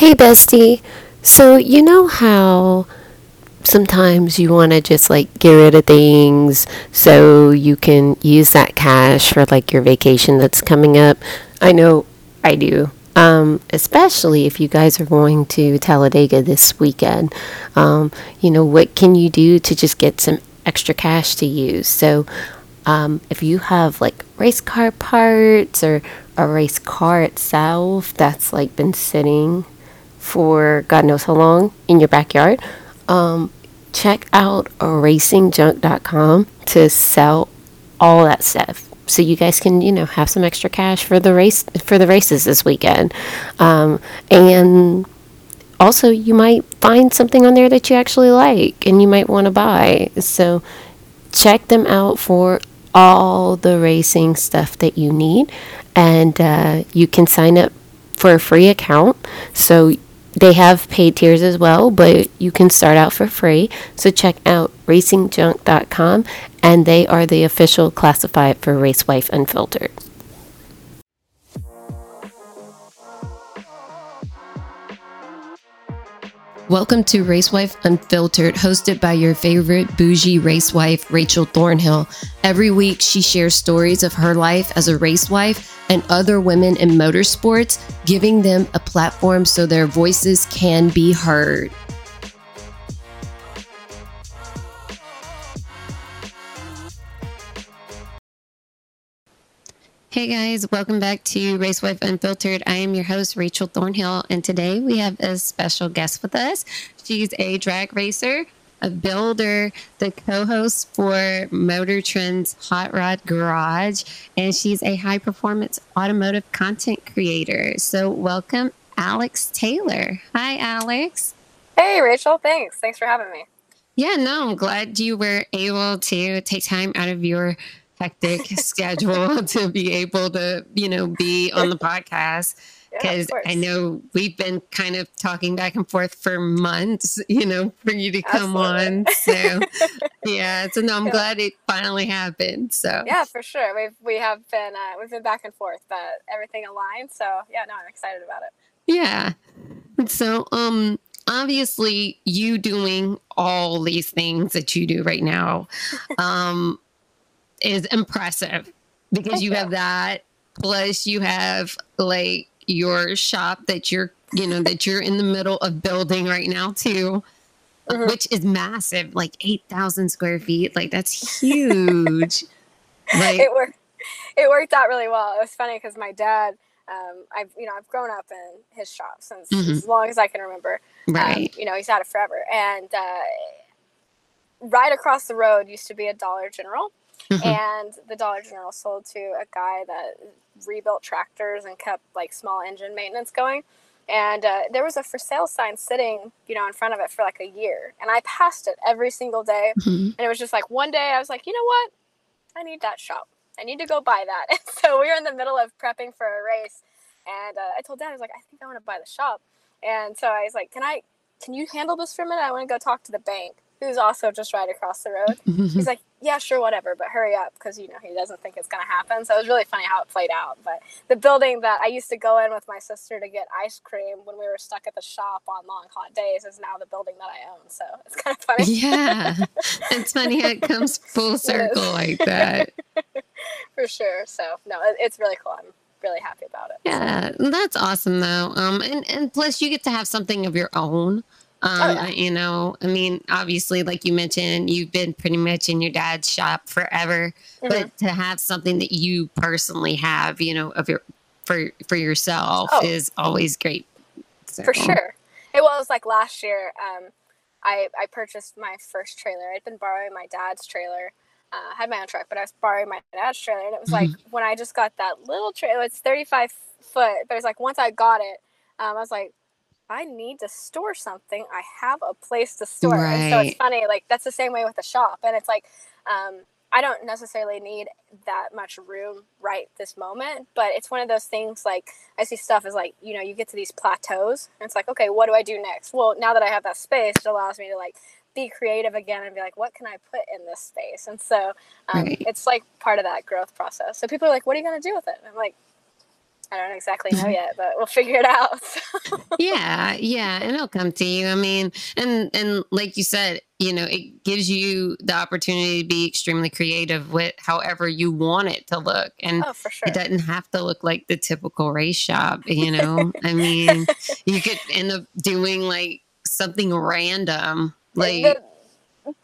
Hey, bestie. So, you know how sometimes you want to just like get rid of things so you can use that cash for like your vacation that's coming up? I know I do. Um, especially if you guys are going to Talladega this weekend. Um, you know, what can you do to just get some extra cash to use? So, um, if you have like race car parts or a race car itself that's like been sitting for God knows how long in your backyard, um, check out racingjunk.com to sell all that stuff. So you guys can, you know, have some extra cash for the race for the races this weekend, um, and also you might find something on there that you actually like and you might want to buy. So check them out for all the racing stuff that you need, and uh, you can sign up for a free account. So they have paid tiers as well, but you can start out for free. So check out racingjunk.com, and they are the official classified for Racewife Unfiltered. Welcome to Racewife Unfiltered, hosted by your favorite bougie racewife, Rachel Thornhill. Every week, she shares stories of her life as a racewife and other women in motorsports, giving them a platform so their voices can be heard. Hey guys, welcome back to Racewife Unfiltered. I am your host, Rachel Thornhill, and today we have a special guest with us. She's a drag racer, a builder, the co host for MotorTrend's Hot Rod Garage, and she's a high performance automotive content creator. So, welcome, Alex Taylor. Hi, Alex. Hey, Rachel. Thanks. Thanks for having me. Yeah, no, I'm glad you were able to take time out of your hectic schedule to be able to, you know, be on the podcast. Because yeah, I know we've been kind of talking back and forth for months, you know, for you to come Absolutely. on. So, yeah, so no, I'm yeah. glad it finally happened. So, yeah, for sure. We've we have been uh, we've been back and forth, but everything aligned. So, yeah, no, I'm excited about it. Yeah. So, um, obviously, you doing all these things that you do right now, um, is impressive because you, have that plus you have like your shop that you're you know that you're in the middle of building right now too mm-hmm. which is massive like 8000 square feet like that's huge like it worked it worked out really well it was funny because my dad um, I've you know I've grown up in his shop since mm-hmm. as long as I can remember. Um, right. Um, you know he's had it forever, and uh, right across the road used to be a Dollar General. And the Dollar General sold to a guy that rebuilt tractors and kept like small engine maintenance going. And uh, there was a for sale sign sitting, you know, in front of it for like a year. And I passed it every single day. Mm-hmm. And it was just like one day I was like, you know what? I need that shop. I need to go buy that. And so we were in the middle of prepping for a race. And uh, I told dad, I was like, I think I want to buy the shop. And so I was like, can I, can you handle this for a minute? I want to go talk to the bank who's also just right across the road. He's like, yeah, sure, whatever, but hurry up because you know he doesn't think it's gonna happen. So it was really funny how it played out. But the building that I used to go in with my sister to get ice cream when we were stuck at the shop on long hot days is now the building that I own. So it's kind of funny. Yeah, it's funny how it comes full circle like that. For sure. So no, it's really cool. I'm really happy about it. Yeah, that's awesome though. Um, and and plus you get to have something of your own. Um, oh, yeah. you know, I mean, obviously, like you mentioned, you've been pretty much in your dad's shop forever, mm-hmm. but to have something that you personally have, you know, of your for for yourself oh. is always great. So. For sure. It was like last year. Um, I I purchased my first trailer. I'd been borrowing my dad's trailer. Uh, I had my own truck, but I was borrowing my dad's trailer, and it was like mm-hmm. when I just got that little trailer. It's thirty five foot, but it's like once I got it, um, I was like, I need to store something, I have a place to store. Right. And so it's funny, like that's the same way with the shop. And it's like, um, I don't necessarily need that much room right this moment, but it's one of those things like I see stuff as like, you know, you get to these plateaus and it's like, okay, what do I do next? Well, now that I have that space, it allows me to like be creative again and be like, what can I put in this space? And so um, right. it's like part of that growth process. So people are like, what are you going to do with it? And I'm like, I don't exactly know yet, but we'll figure it out. yeah, yeah, and it'll come to you. I mean, and and like you said, you know, it gives you the opportunity to be extremely creative with however you want it to look, and oh, sure. it doesn't have to look like the typical race shop. You know, I mean, you could end up doing like something random, like. The,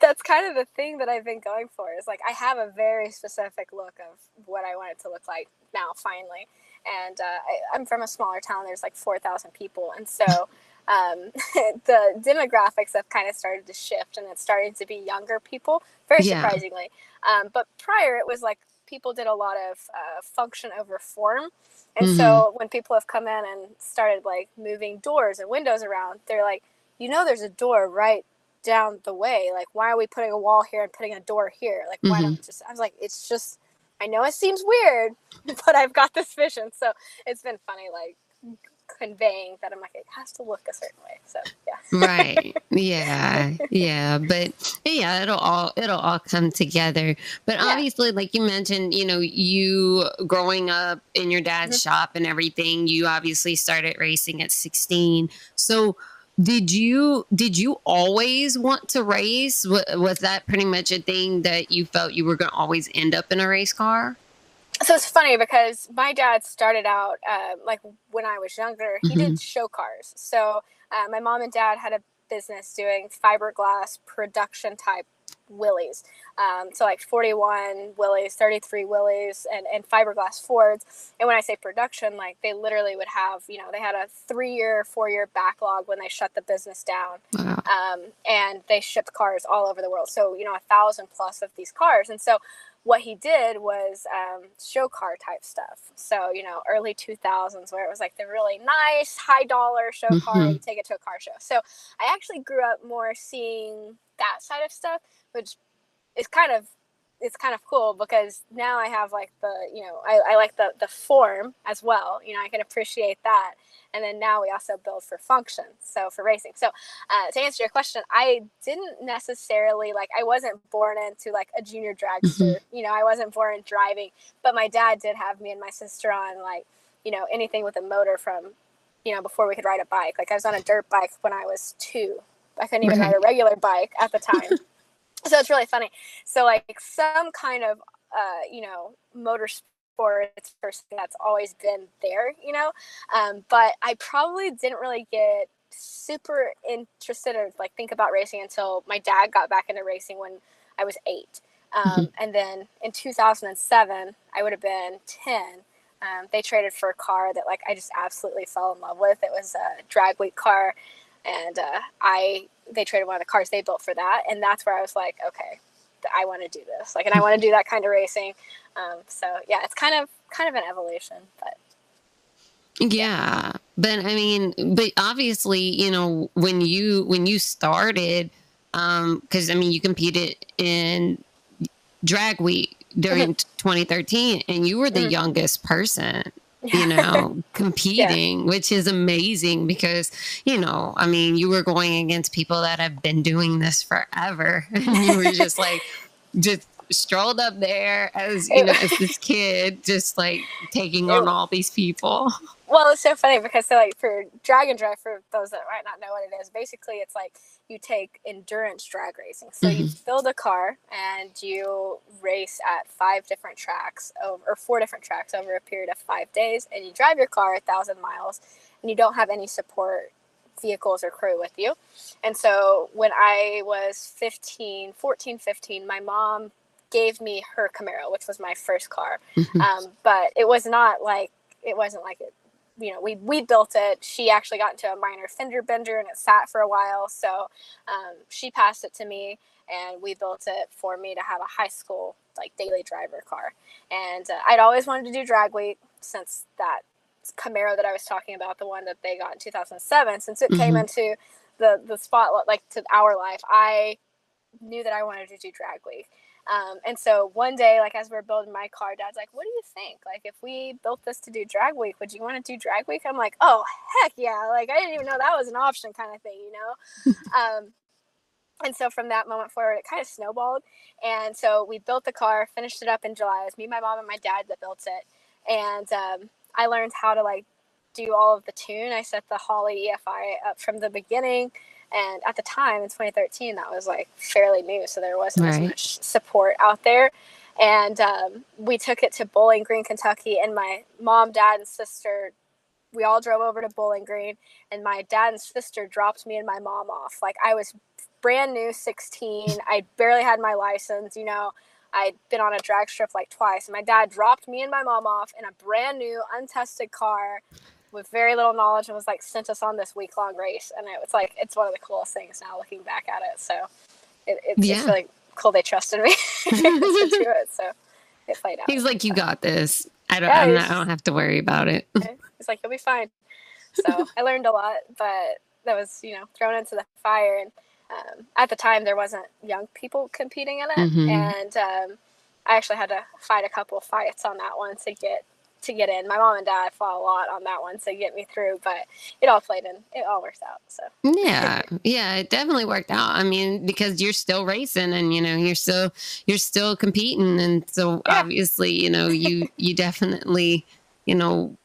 that's kind of the thing that I've been going for is like I have a very specific look of what I want it to look like now finally and uh, I, am from a smaller town. There's like 4,000 people, and so um, the demographics have kind of started to shift, and it's starting to be younger people, very yeah. surprisingly. Um, but prior, it was like people did a lot of uh, function over form, and mm-hmm. so when people have come in and started like moving doors and windows around, they're like, you know, there's a door right down the way. Like, why are we putting a wall here and putting a door here? Like, why mm-hmm. not just? I was like, it's just I know it seems weird, but I've got this vision. So it's been funny, like conveying that I'm like, it has to look a certain way. So yeah. right. Yeah. Yeah. But yeah, it'll all it'll all come together. But yeah. obviously, like you mentioned, you know, you growing up in your dad's mm-hmm. shop and everything, you obviously started racing at 16. So did you did you always want to race? Was that pretty much a thing that you felt you were going to always end up in a race car? So it's funny because my dad started out uh, like when I was younger. He mm-hmm. did show cars. So uh, my mom and dad had a business doing fiberglass production type Willys. Um, so like 41 Willys, 33 Willys, and, and fiberglass Fords. And when I say production, like they literally would have, you know, they had a three year, four year backlog when they shut the business down. Wow. Um, and they shipped cars all over the world. So, you know, a thousand plus of these cars. And so what he did was um, show car type stuff. So, you know, early 2000s, where it was like the really nice, high dollar show mm-hmm. car, you take it to a car show. So I actually grew up more seeing that side of stuff which is kind of it's kind of cool because now I have like the you know I, I like the the form as well you know I can appreciate that. And then now we also build for function so for racing. So uh, to answer your question I didn't necessarily like I wasn't born into like a junior dragster mm-hmm. you know I wasn't born driving but my dad did have me and my sister on like you know anything with a motor from you know before we could ride a bike. Like I was on a dirt bike when I was two. I couldn't even ride a regular bike at the time so it's really funny. So like some kind of uh, you know motorsports person that's always been there, you know. Um, but I probably didn't really get super interested or like think about racing until my dad got back into racing when I was eight. Um, mm-hmm. And then in 2007, I would have been 10. Um, they traded for a car that like I just absolutely fell in love with. It was a drag week car, and uh, I they traded one of the cars they built for that, and that's where I was like, okay, I want to do this, like, and I want to do that kind of racing. Um, so yeah, it's kind of kind of an evolution, but yeah. But I mean, but obviously, you know, when you when you started, um, because I mean, you competed in drag week during 2013, and you were the mm-hmm. youngest person you know, competing, yeah. which is amazing because, you know, I mean, you were going against people that have been doing this forever. And you were just like, just strolled up there as, you know, as this kid, just like taking on all these people. Well, it's so funny because so like for drag and drive, for those that might not know what it is, basically it's like you take endurance drag racing. So mm-hmm. you build a car and you race at five different tracks over, or four different tracks over a period of five days, and you drive your car a thousand miles, and you don't have any support vehicles or crew with you. And so when I was 15, 14, 15, my mom gave me her Camaro, which was my first car. Mm-hmm. Um, but it was not like it wasn't like it you know, we we built it. She actually got into a minor fender bender and it sat for a while. So um, she passed it to me, and we built it for me to have a high school like daily driver car. And uh, I'd always wanted to do drag week since that Camaro that I was talking about, the one that they got in 2007, since it mm-hmm. came into the the spotlight, like to our life, I knew that I wanted to do drag week. Um, and so one day, like as we're building my car, Dad's like, "What do you think? Like, if we built this to do drag week, would you want to do drag week?" I'm like, "Oh heck yeah!" Like I didn't even know that was an option, kind of thing, you know. um, and so from that moment forward, it kind of snowballed. And so we built the car, finished it up in July. It was me, my mom, and my dad that built it. And um, I learned how to like do all of the tune. I set the Holley EFI up from the beginning. And at the time in 2013, that was like fairly new. So there wasn't right. as much support out there. And um, we took it to Bowling Green, Kentucky. And my mom, dad, and sister, we all drove over to Bowling Green. And my dad and sister dropped me and my mom off. Like I was brand new, 16. I barely had my license, you know. I'd been on a drag strip like twice. And my dad dropped me and my mom off in a brand new, untested car with very little knowledge and was like sent us on this week long race. And it was like, it's one of the coolest things now looking back at it. So it, it's, yeah. it's really cool they trusted me to do it. So it played out. He's like, you got this. I don't, yeah, not, I don't have to worry about it. He's like, you'll be fine. So I learned a lot, but that was, you know, thrown into the fire. And um, at the time, there wasn't young people competing in it. Mm-hmm. And um, I actually had to fight a couple fights on that one to get to get in. My mom and dad fought a lot on that one to get me through, but it all played in. It all works out. So yeah, yeah, it definitely worked out. I mean, because you're still racing and you know you're still you're still competing, and so yeah. obviously you know you you definitely you know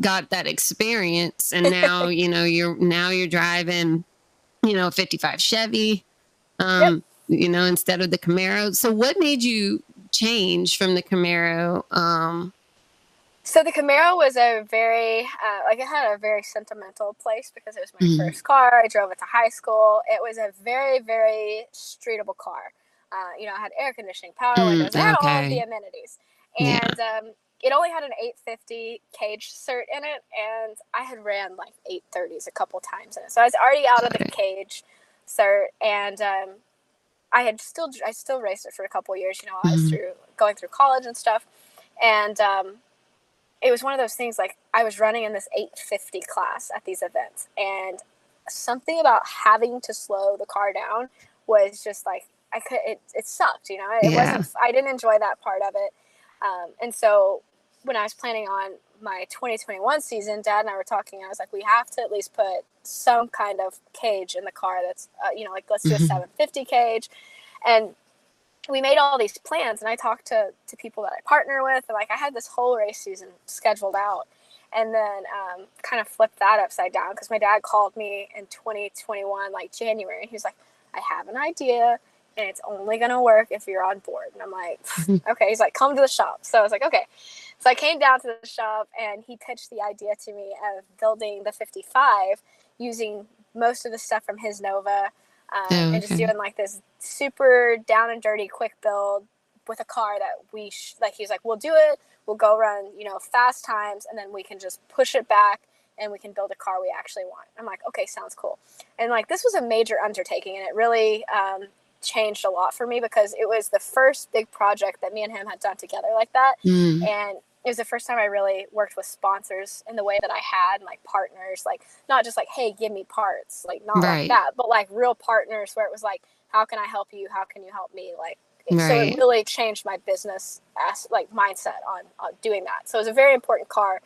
got that experience, and now you know you're now you're driving you know 55 Chevy. Um, yep. You know, instead of the Camaro. So, what made you change from the Camaro um, so the Camaro was a very uh, like it had a very sentimental place because it was my mm-hmm. first car. I drove it to high school. It was a very very streetable car. Uh, you know, it had air conditioning, power mm, windows, okay. all of the amenities, and yeah. um, it only had an 850 cage cert in it, and I had ran like 830s a couple times in it, so I was already out of the cage cert, and um, I had still I still raced it for a couple years. You know, I was mm-hmm. through going through college and stuff, and um, it was one of those things like I was running in this 850 class at these events, and something about having to slow the car down was just like I could. It, it sucked, you know. It yeah. wasn't. I didn't enjoy that part of it, um, and so when I was planning on my 2021 season, Dad and I were talking. I was like, we have to at least put some kind of cage in the car. That's uh, you know, like let's do a mm-hmm. 750 cage, and we made all these plans and I talked to, to people that I partner with and like I had this whole race season scheduled out and then um, kind of flipped that upside down because my dad called me in 2021 like January and he was like I have an idea and it's only going to work if you're on board. And I'm like okay. He's like come to the shop. So I was like okay. So I came down to the shop and he pitched the idea to me of building the 55 using most of the stuff from his Nova um, oh, okay. and just doing like this super down and dirty quick build with a car that we sh- like he was like we'll do it we'll go run you know fast times and then we can just push it back and we can build a car we actually want i'm like okay sounds cool and like this was a major undertaking and it really um, changed a lot for me because it was the first big project that me and him had done together like that mm. and it was the first time I really worked with sponsors in the way that I had, like partners, like not just like, hey, give me parts, like not right. like that, but like real partners where it was like, how can I help you? How can you help me? Like, right. so it really changed my business as like mindset on, on doing that. So it was a very important car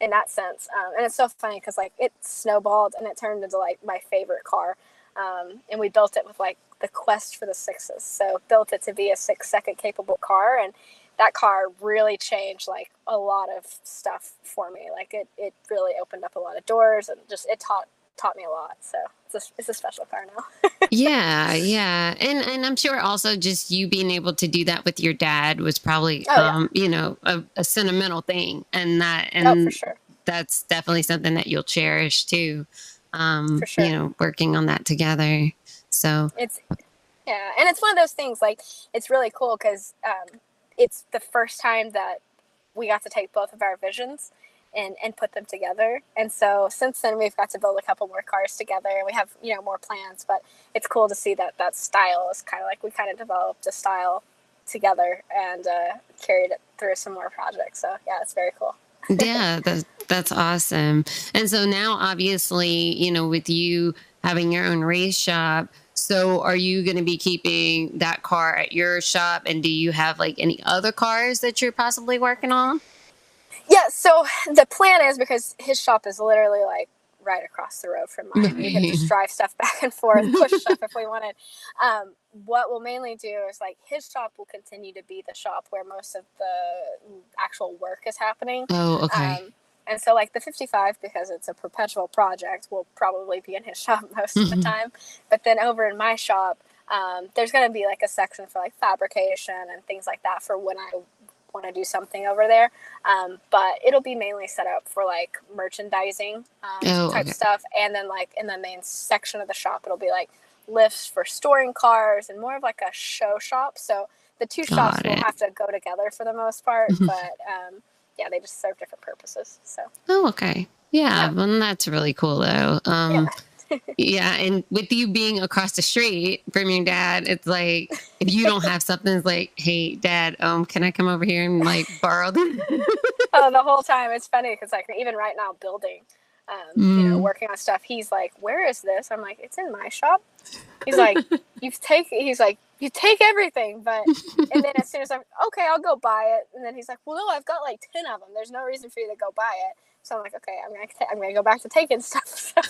in that sense. Um, and it's so funny because like it snowballed and it turned into like my favorite car. Um, and we built it with like the quest for the sixes. So built it to be a six second capable car and that car really changed like a lot of stuff for me. Like it, it really opened up a lot of doors and just it taught taught me a lot. So it's a, it's a special car now. yeah, yeah, and and I'm sure also just you being able to do that with your dad was probably oh, um, you know a, a, sentimental thing, and that and oh, sure. that's definitely something that you'll cherish too. Um, for sure. You know, working on that together. So it's yeah, and it's one of those things like it's really cool because um, it's the first time that we got to take both of our visions and and put them together. And so since then we've got to build a couple more cars together and we have, you know, more plans, but it's cool to see that that style is kind of like we kind of developed a style together and uh, carried it through some more projects. So yeah, it's very cool. yeah, that's that's awesome. And so now obviously, you know, with you having your own race shop, so are you going to be keeping that car at your shop? And do you have like any other cars that you're possibly working on? Yeah, so the plan is because his shop is literally like right across the road from mine. We can just drive stuff back and forth, push stuff if we wanted. Um, what we'll mainly do is like his shop will continue to be the shop where most of the actual work is happening. Oh, okay. Um, and so, like the 55, because it's a perpetual project, will probably be in his shop most of the Mhm. time. But then over in my shop, um, there's going to be like a section for like fabrication and things like that for when I want to do something over there. Um, but it'll be mainly set up for like merchandising um, Oh, type okay. stuff. And then, like, in the main section of the shop, it'll be like lifts for storing cars and more of like a show shop. So the two shops Got will have to go together for the most part. Mhm. but um, yeah, they just serve different purposes. So. Oh, okay. Yeah, Yeah. well, that's really cool though. Um, yeah. and with you being across the street from your dad, it's like if you don't have something, it's like, hey, dad, um, can I come over here and like borrow this? oh, the whole time it's funny because like even right now building, um, you know, Mm. working on stuff. He's like, "Where is this?" I'm like, "It's in my shop." He's like, "You've taken." He's like, "You take everything," but and then as soon as I'm okay, I'll go buy it. And then he's like, "Well, no, I've got like ten of them. There's no reason for you to go buy it." So I'm like, "Okay, I'm gonna I'm gonna go back to taking stuff." So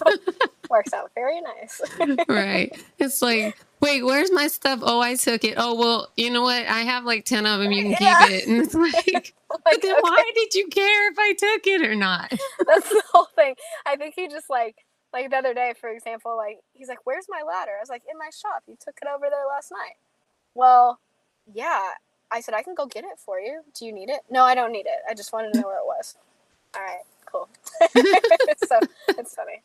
works out very nice. right. It's like, wait, where's my stuff? Oh, I took it. Oh, well, you know what? I have like 10 of them. You can keep it. And it's like, oh but then okay. why did you care if I took it or not? That's the whole thing. I think he just like like the other day, for example, like he's like, "Where's my ladder?" I was like, "In my shop. You took it over there last night." Well, yeah. I said I can go get it for you. Do you need it? No, I don't need it. I just wanted to know where it was. All right, cool. so it's funny.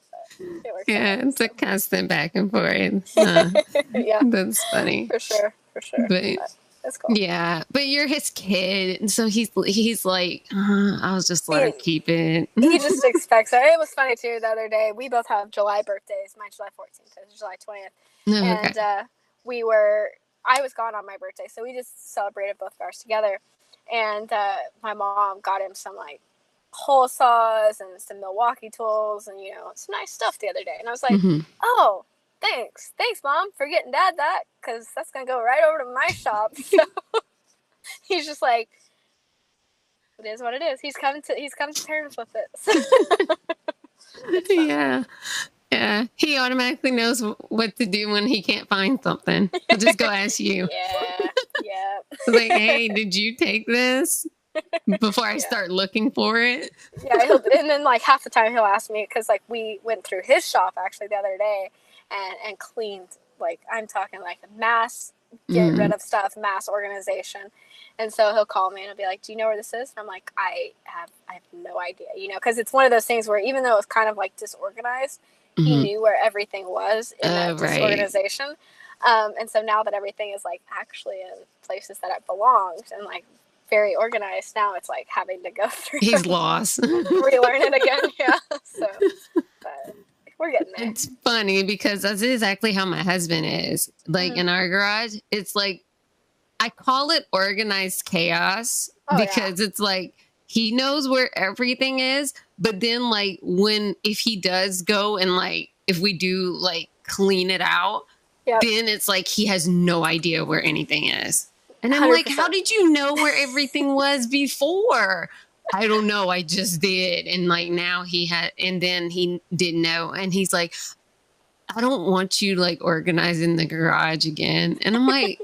It Yeah, out. it's a constant back and forth. Huh, yeah, that's funny. for sure, for sure. But That's cool. yeah, but you're his kid, and so he's he's like, uh, I'll just let her keep it. he just expects it. It was funny too the other day. We both have July birthdays. My July 14th, his July 20th. No, and okay. uh, we were i was gone on my birthday so we just celebrated both of ours together and uh, my mom got him some like hole saws and some milwaukee tools and you know some nice stuff the other day. And i was like Mhm. oh thanks. Thanks mom for getting dad that because that's gonna go right over to my shop. So he's just like it is what it is. He's come to he's come to terms with it. Yeah. Yeah, he automatically knows what to do when he can't find something. He'll just go ask you. yeah. Yeah like, hey, did you take this before I start looking for it? yeah, he'll, and then like half the time he'll ask me because like we went through his shop actually the other day and and cleaned like I'm talking like a mass get Mhm. rid of stuff, mass organization, and so he'll call me and he'll be like, "Do you know where this is?" And I'm like, "I have I have no idea," you know, because it's one of those things where even though it was kind of like disorganized, he Mhm. knew where everything was in that Oh, right. disorganization. Um, and so now that everything is like actually in places that it belongs and like very organized, now it's like having to go through He's lost. relearn it again. Yeah. So, but we're getting there. It's funny because that's exactly how my husband is. Like Mhm. in our garage, it's like I call it organized chaos Oh, yeah. because it's like he knows where everything is, but then like when if he does go and like if we do like clean it out, Yep. then it's like he has no idea where anything is. And I'm like, 100%. how did you know where everything was before? I don't know. I just did. And like now he had, and then he didn't know. And he's like, I don't want you like organizing the garage again. And I'm like,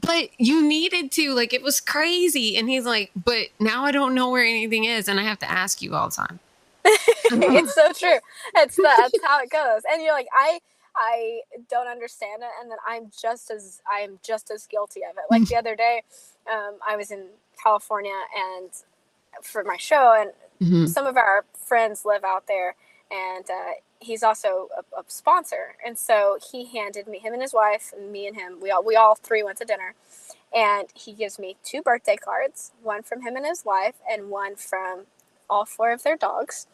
but you needed to. Like it was crazy. And he's like, but now I don't know where anything is. And I have to ask you all the time. it's so true. It's the, that's how it goes. And you're like, I I don't understand it, and then I'm just as I am just as guilty of it. Like the other day, um, I was in California and for my show, and Mhm. some of our friends live out there, and uh, he's also a, a sponsor. And so he handed me him and his wife, and me and him. We all we all three went to dinner, and he gives me two birthday cards, one from him and his wife, and one from all four of their dogs.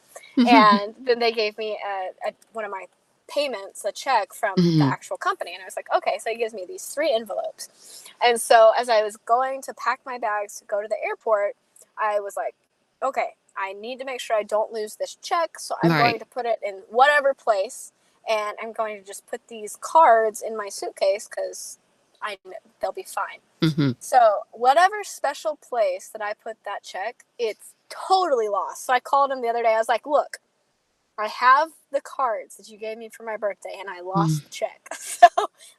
and then they gave me a, a one of my payments, a check from Mhm. the actual company, and I was like, okay. So he gives me these three envelopes, and so as I was going to pack my bags to go to the airport, I was like, okay, I need to make sure I don't lose this check, so I'm Right. going to put it in whatever place, and I'm going to just put these cards in my suitcase because I they'll be fine. Mhm. So whatever special place that I put that check, it's totally lost. So I called him the other day. I was like, "Look, I have the cards that you gave me for my birthday, and I Mm. lost the check. So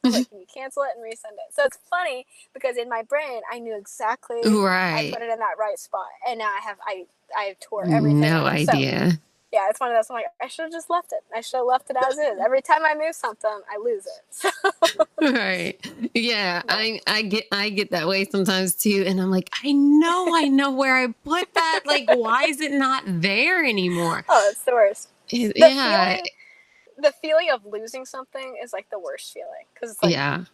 I'm like, can you cancel it and resend it? So it's funny because in my brain, I knew exactly right. I put it in that right spot, and now I have I I have tore everything. No. So, idea. yeah, it's one of those. I'm like, I should have just left it. I should have left it as is. Every time I move something, I lose it. So right yeah i i get i get that way sometimes too and i'm like i know i know where i put that like why is it not there anymore oh, it's the worst. The yeah feeling, the feeling of losing something is like the worst feeling because like yeah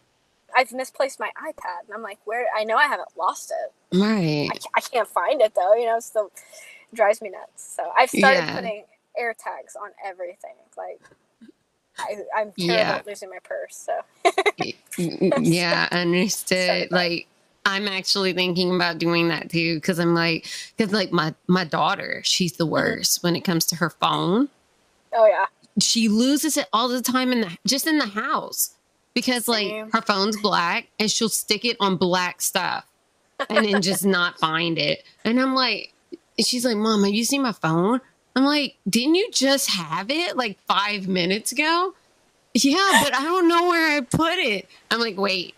I've misplaced my iPad, and I'm like, where? I know I haven't lost it. right I, I can't find it though. You know, it's the drives me nuts. So I've started Yeah. putting air tags on everything. Like I, I'm terrible Yeah. at losing my purse. So yeah understood like i'm actually thinking about doing that too because i'm like because like my my daughter she's the mm-hmm. worst when it comes to her phone oh yeah, she loses it all the time in the just in the house because like Same. her phone's black and she'll stick it on black stuff and then just not find it. And I'm like, she's like, Mom, have you seen my phone? I'm like, didn't you just have it like five minutes ago? Yeah, but I don't know where I put it. I'm like, wait,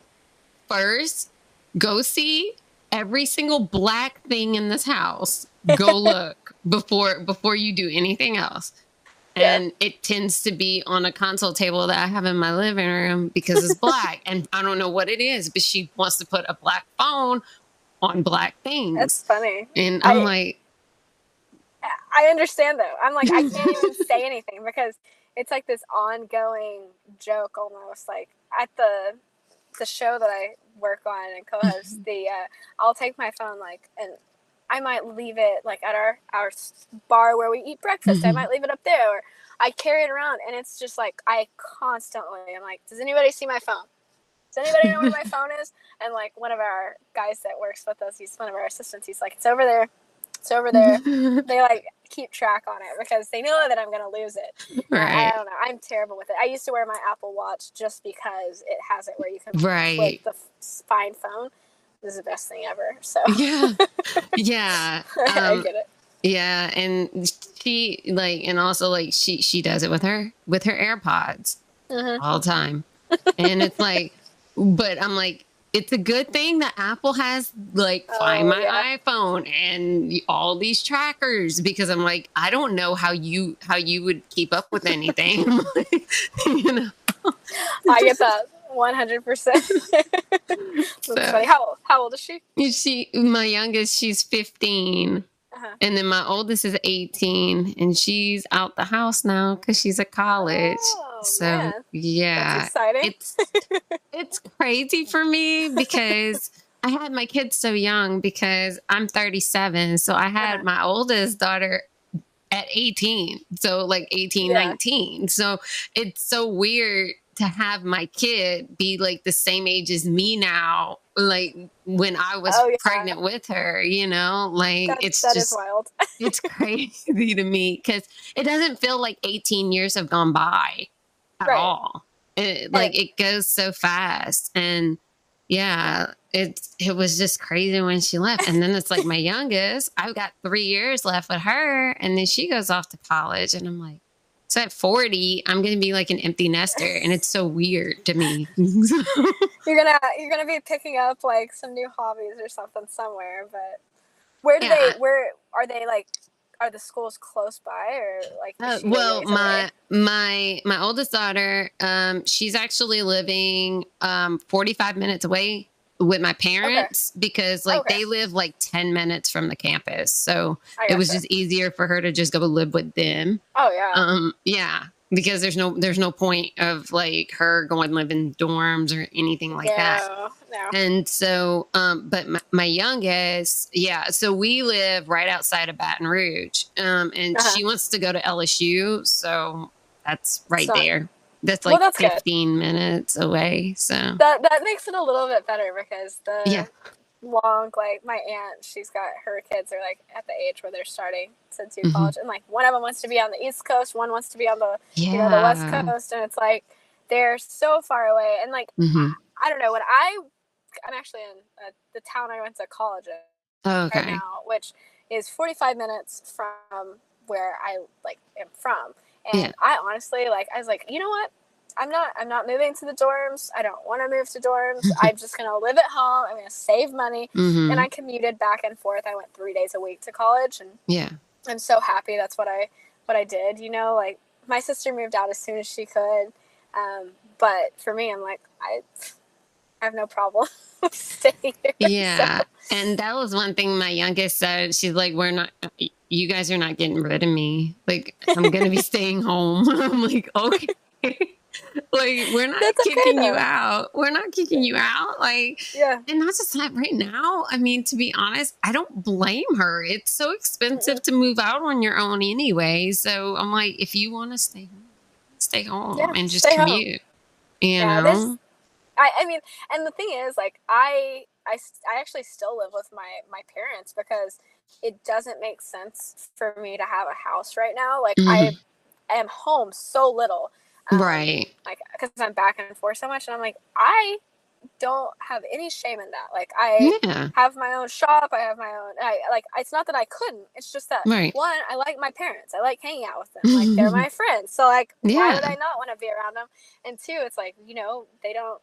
first go see every single black thing in this house. Go look before before you do anything else. Yeah. And it tends to be on a console table that I have in my living room because it's black. and I don't know what it is, but she wants to put a black phone on black things. that's funny. and I'm I- like, I understand though. I'm like, I can't even say anything because it's like this ongoing joke almost. Like at the the show that I work on and co-host, the uh, I'll take my phone like and I might leave it like at our our bar where we eat breakfast. I Mhm. might leave it up there, or I carry it around, and it's just like I constantly. I'm like, does anybody see my phone? Does anybody know where my phone is? And like one of our guys that works with us, he's one of our assistants. He's like, it's over there. It's over there they like keep track on it because they know that I'm gonna lose it. And I- I don't know. I'm terrible with it. I used to wear my Apple Watch just because it has it where you can right. the f- find phone. Is the best thing ever. So Yeah, yeah. I Um, get it. Yeah, and she like, and also like she she does it with her with her AirPods hmm all the time, and it's like, but I'm like, it's a good thing that Apple has like find Oh, my yeah. iPhone and all these trackers because I'm like, I don't know how you how you would keep up with anything, you know. I get that 100. percent So- funny. How how old is she? She, my youngest, she's 15. Uh-huh. And then my oldest is 18 and she's out the house now because she's at college. Oh, so man. yeah, it's it's crazy for me because I had my kids so young because I'm 37. So I had Uh-huh. my oldest daughter at 18. So like 18, Yeah. 19. So it's so weird to have my kid be like the same age as me now, like when I was Oh, yeah. pregnant with her, you know, like That, it's that is just wild. it's crazy to me because it doesn't feel like 18 years have gone by at Right. all. It, like it goes so fast, and yeah, it's it was just crazy when she left. And then it's like my youngest, I've got three years left with her, and then she goes off to college, and I'm like. So at 40, I'm gonna be like an empty nester, and it's so weird to me. You're gonna you're gonna be picking up like some new hobbies or something somewhere. But where do Yeah. they? Where are they? Like, are the schools close by or like? Uh, is she a well, my my my oldest daughter, um, she's actually living um 45 minutes away with my parents because like Okay. they live like 10 minutes from the campus. So it was gotcha. just easier for her to just go live with them. Oh yeah. Um yeah, because there's no there's no point of like her going live in dorms or anything like that. no, no. And so, um, but my, my youngest, yeah, so we live right outside of Baton Rouge. Um, and Uh-huh. she wants to go to LSU. So that's right So- there. That's Well, like that's good. 15 minutes away. So, That that makes it a little bit better because the Yeah. long like my aunt, she's got her kids are like at the age where they're starting to do Mhm. college, and like one of them wants to be on the East Coast, one wants to be on the yeah. you know the West Coast, and it's like they're so far away, and like Mhm. I don't know when I I'm actually in uh, the town I went to college in Okay. right now, which is 45 minutes from where I like am from. And Yeah. I honestly like I was like, you know what? I'm not I'm not moving to the dorms. I don't want to move to dorms. I'm just gonna live at home. I'm gonna save money. Mhm. And I commuted back and forth. I went three days a week to college and yeah. I'm so happy that's what I what I did. You know, like my sister moved out as soon as she could. Um, but for me, I'm like I have no problem staying here. Yeah. So, And that was one thing my youngest said. She's like, We're not, you guys are not getting rid of me. Like, I'm going to be staying home. I'm like, Okay. like, we're not That's okay, kicking you out. We're not kicking you out. Like, yeah, and not just that right now. I mean, to be honest, I don't blame her. It's so expensive to move out on your own anyway. So I'm like, if you want to stay home, stay home Yeah, and just stay home. commute. You Yeah, know? I, I mean, and the thing is, like, I, I, I actually still live with my my parents because it doesn't make sense for me to have a house right now. Like, I am home so little, um, right. Like, because I'm back and forth so much, and I'm like, I don't have any shame in that. Like, I. Yeah. have my own shop. I have my own. I like. It's not that I couldn't. It's just that Right. one, I like my parents. I like hanging out with them. Like they're my friends. So like, why would I not want to be around them? And two, it's like you know they don't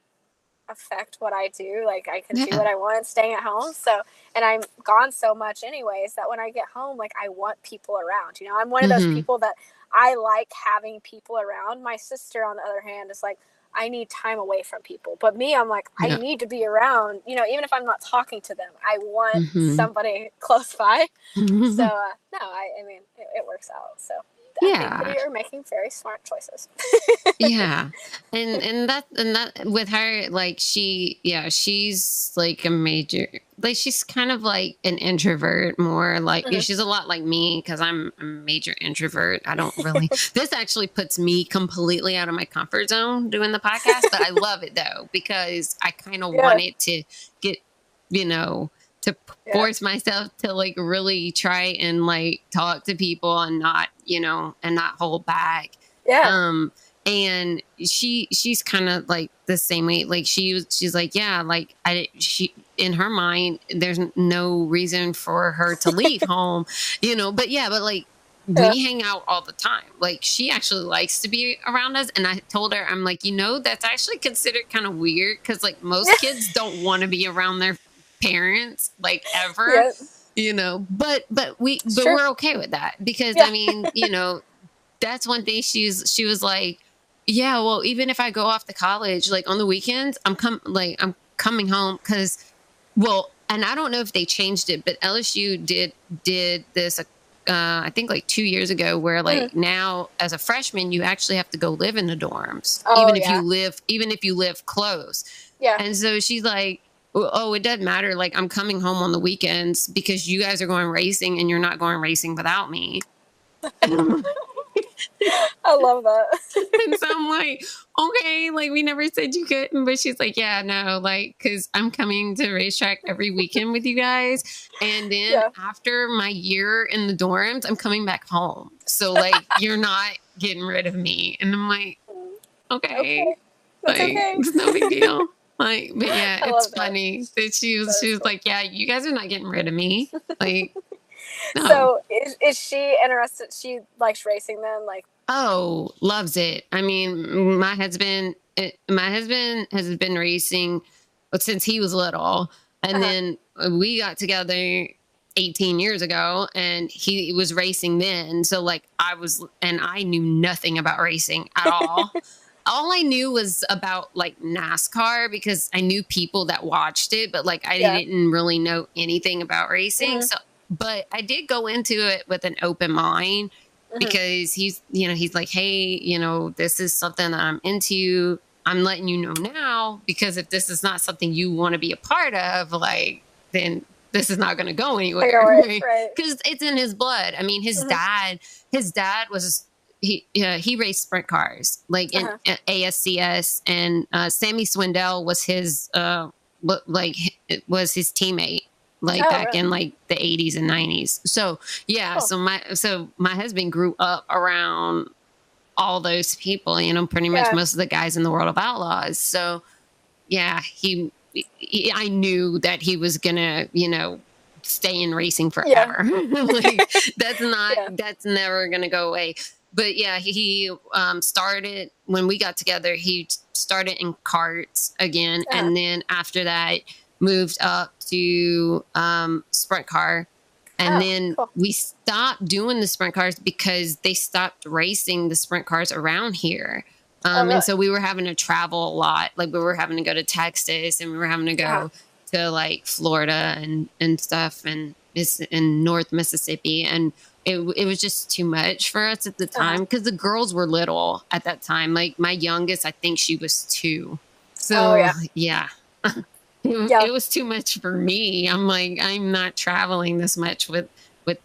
affect what I do. Like I can Yeah. do what I want staying at home. So and I'm gone so much anyways that when I get home, like I want people around. You know, I'm one of those Mhm. people that I like having people around. My sister, on the other hand, is like. I need time away from people. But me, I'm like, Yeah. I need to be around, you know, even if I'm not talking to them, I want Mhm. somebody close by. So, uh, no, I, I mean, it, it works out. So, Yeah. you're making very smart choices. yeah and and that and that with her like she yeah she's like a major like she's kind of like an introvert more like Mhm. she's a lot like me because i'm a major introvert i don't really this actually puts me completely out of my comfort zone doing the podcast but i love it though because i kind of Yeah. wanted to get you know to Yeah. force myself to like really try and like talk to people and not you know and not hold back Yeah. um and she she's kind of like the same way like she was she's like yeah like i she in her mind there's no reason for her to leave home you know but yeah but like Yeah. we hang out all the time like she actually likes to be around us and i told her i'm like you know that's actually considered kind of weird because like most kids don't want to be around their parents like ever yeah. you know but but we but Sure. we're okay with that because Yeah. i mean you know that's one thing she's she was like yeah well even if i go off to college like on the weekends i'm come like i'm coming home because well and i don't know if they changed it but lsu did did this uh, i think like two years ago where like Mm-hmm. now as a freshman you actually have to go live in the dorms Oh, even if yeah. you live even if you live close Yeah. and so she's like, oh, it doesn't matter. Like, I'm coming home on the weekends because you guys are going racing and you're not going racing without me. I love that. And so I'm like, okay, like, we never said you couldn't. But she's like, yeah, no, like, because I'm coming to racetrack every weekend with you guys. And then Yeah. after my year in the dorms, I'm coming back home. So, like, you're not getting rid of me. And I'm like, mm. okay. Okay. That's like okay. it's no big deal. Like, but yeah, it's that. funny that she was she was cool. like, yeah, you guys are not getting rid of me. Like, no. So is, is she interested? She likes racing then? Like, oh, loves it. I mean, my husband, eh, my husband has been racing since he was little, and Uh-huh. then we got together. 18 years ago and he was racing then so like i was and i knew nothing about racing at all all I knew was about like NASCAR because I knew people that watched it, but like I Yeah. didn't really know anything about racing. Mhm. So, but I did go into it with an open mind Mhm. because he's, you know, he's like, hey, you know, this is something that I'm into. I'm letting you know now because if this is not something you want to be a part of, like, then this is not going to go anywhere. right, right. because it's in his blood. I mean, his Mhm. dad, his dad was he uh, he raced sprint cars like in, Uh-huh. ASCS, and uh, Sammy Swindell was his uh like was his teammate like Oh, back really? in like the 80s and 90s. So yeah, Cool. so my so my husband grew up around all those people. You know, pretty much Yeah. most of the guys in the world of outlaws. So yeah, he, he I knew that he was gonna you know stay in racing Yeah. forever. like that's not Yeah. that's never gonna go away. But yeah, he um, started when we got together. He started in karts again, Uh-huh. and then after that, moved up to um, sprint car. And Oh, then cool. we stopped doing the sprint cars because they stopped racing the sprint cars around here. Um, Oh, really? And so we were having to travel a lot. Like we were having to go to Texas and we were having to go Uh-huh. to like Florida and, and stuff and it's in North Mississippi. And it, it was just too much for us at the Uh-huh. time because the girls were little at that time. Like my youngest, I think she was two. So Oh, yeah. yeah. It, it was too much for me. I'm like, I'm not traveling this much with with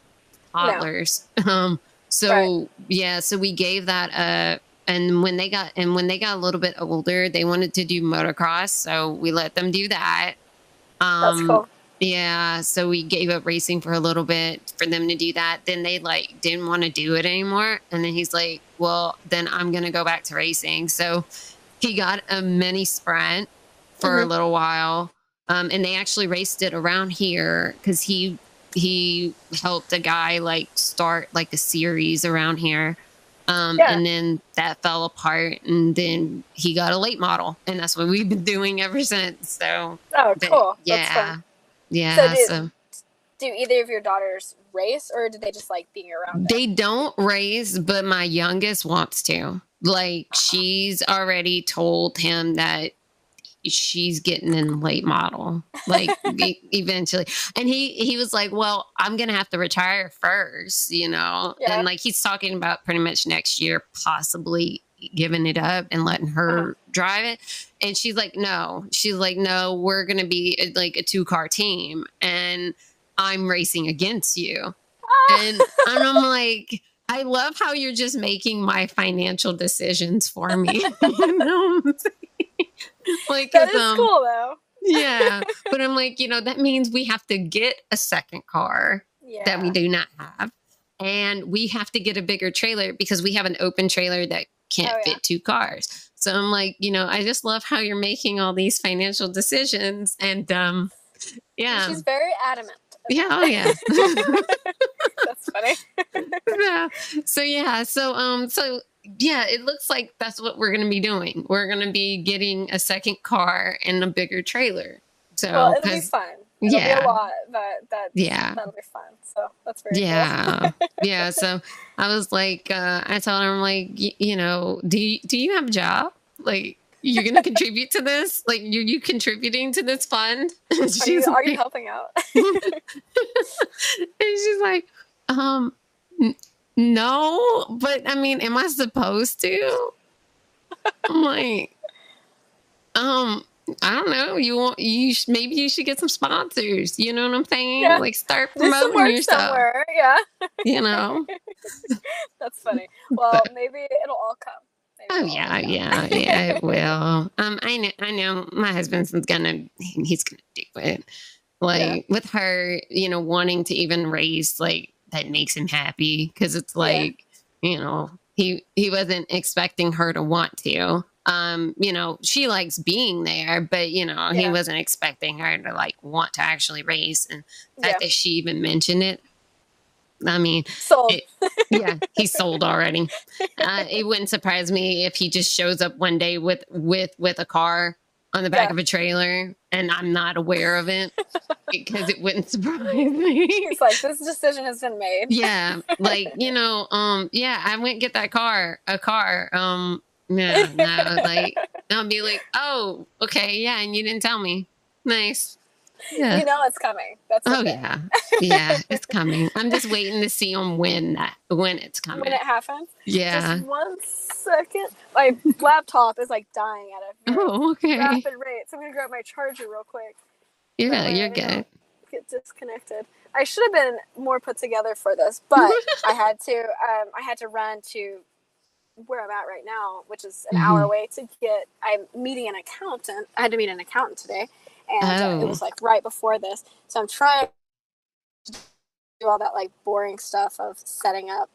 toddlers. Um, so Right. yeah, so we gave that uh and when they got and when they got a little bit older, they wanted to do motocross, so we let them do that. That's Um cool. Yeah, so we gave up racing for a little bit for them to do that. Then they like didn't want to do it anymore. And then he's like, Well, then I'm gonna go back to racing. So he got a mini sprint for a Mhm. little while. Um, and they actually raced it around here because he he helped a guy like start like a series around here. Um, Yeah. and then that fell apart and then he got a late model and that's what we've been doing ever since. So Oh, but cool. That's yeah. Yeah. So so Do either of your daughters race, or do they just like being around? it? They don't race, but my youngest wants to. Like uh-huh. she's already told him that she's getting in late model, like e- eventually. And he he was like, "Well, I'm gonna have to retire first, you know." Yeah. And like he's talking about pretty much next year, possibly giving it up and letting her Uh-huh. drive it. And she's like, "No." She's like, "No, we're gonna be uh, like a two car team, and I'm racing against you." and, and I'm like, I love how you're just making my financial decisions for me. you know? what I'm saying? like, that is um, cool though. yeah. But I'm like, you know, that means we have to get a second car Yeah. that we do not have. And we have to get a bigger trailer because we have an open trailer that can't Oh, yeah. fit two cars. So I'm like, you know, I just love how you're making all these financial decisions. And um yeah. She's very adamant. Yeah, oh yeah. That's funny. yeah. So yeah, so um so yeah, it looks like that's what we're gonna be doing. We're gonna be getting a second car and a bigger trailer. So well, it'll be fun. It'll yeah. a lot. That that yeah. that'll be fun. So that's very cool. Yeah. yeah. So I was like, uh, I told her, I'm like, y- you know, do you, do you have a job? Like, you're going to contribute to this? Like, are you contributing to this fund? And Are you, she's are you like- helping out? and she's like, um, n- no, but I mean, am I supposed to? I'm like, um, I don't know. You want you sh- maybe you should get some sponsors. You know what I'm saying? Yeah. Like start promoting yourself. somewhere. Yeah, You know? that's funny. Well, maybe it'll all come. Maybe Oh it'll yeah, come. yeah, yeah. It will. Um, I know. I know. My husband's gonna. He's gonna do it. Like with her, you know, wanting to even raise like that makes him happy because it's Yeah. like, you know, he he wasn't expecting her to want to. Um, you know, she likes being there, but you know, he wasn't expecting her to like want to actually race. And the fact Yeah. that she even mentioned it, I mean, Sold. it- yeah, he's sold already. Uh, it wouldn't surprise me if he just shows up one day with with with a car on the back Yeah. of a trailer, and I'm not aware of it because it wouldn't surprise me. He's like, this decision has been made. yeah, like you know, um, yeah, I went get that car, a car, um, yeah, no, like I'll be like, oh, okay, yeah, and you didn't tell me, nice, yeah. You know it's coming. That's Oh yeah, yeah, it's coming. I'm just waiting to see on when that when it's coming. When it happens. Yeah. Just one second. My laptop is like dying at a Oh, okay. rapid rate. So I'm gonna grab my charger real quick. Yeah, you're good. Get disconnected. I should have been more put together for this, but I had to. Um, I had to run to where I'm at right now, which is an hour Mhm. away to get. I'm meeting an accountant. I had to meet an accountant today, and uh, it Oh. was like right before this. So I'm trying to do all that like boring stuff of setting up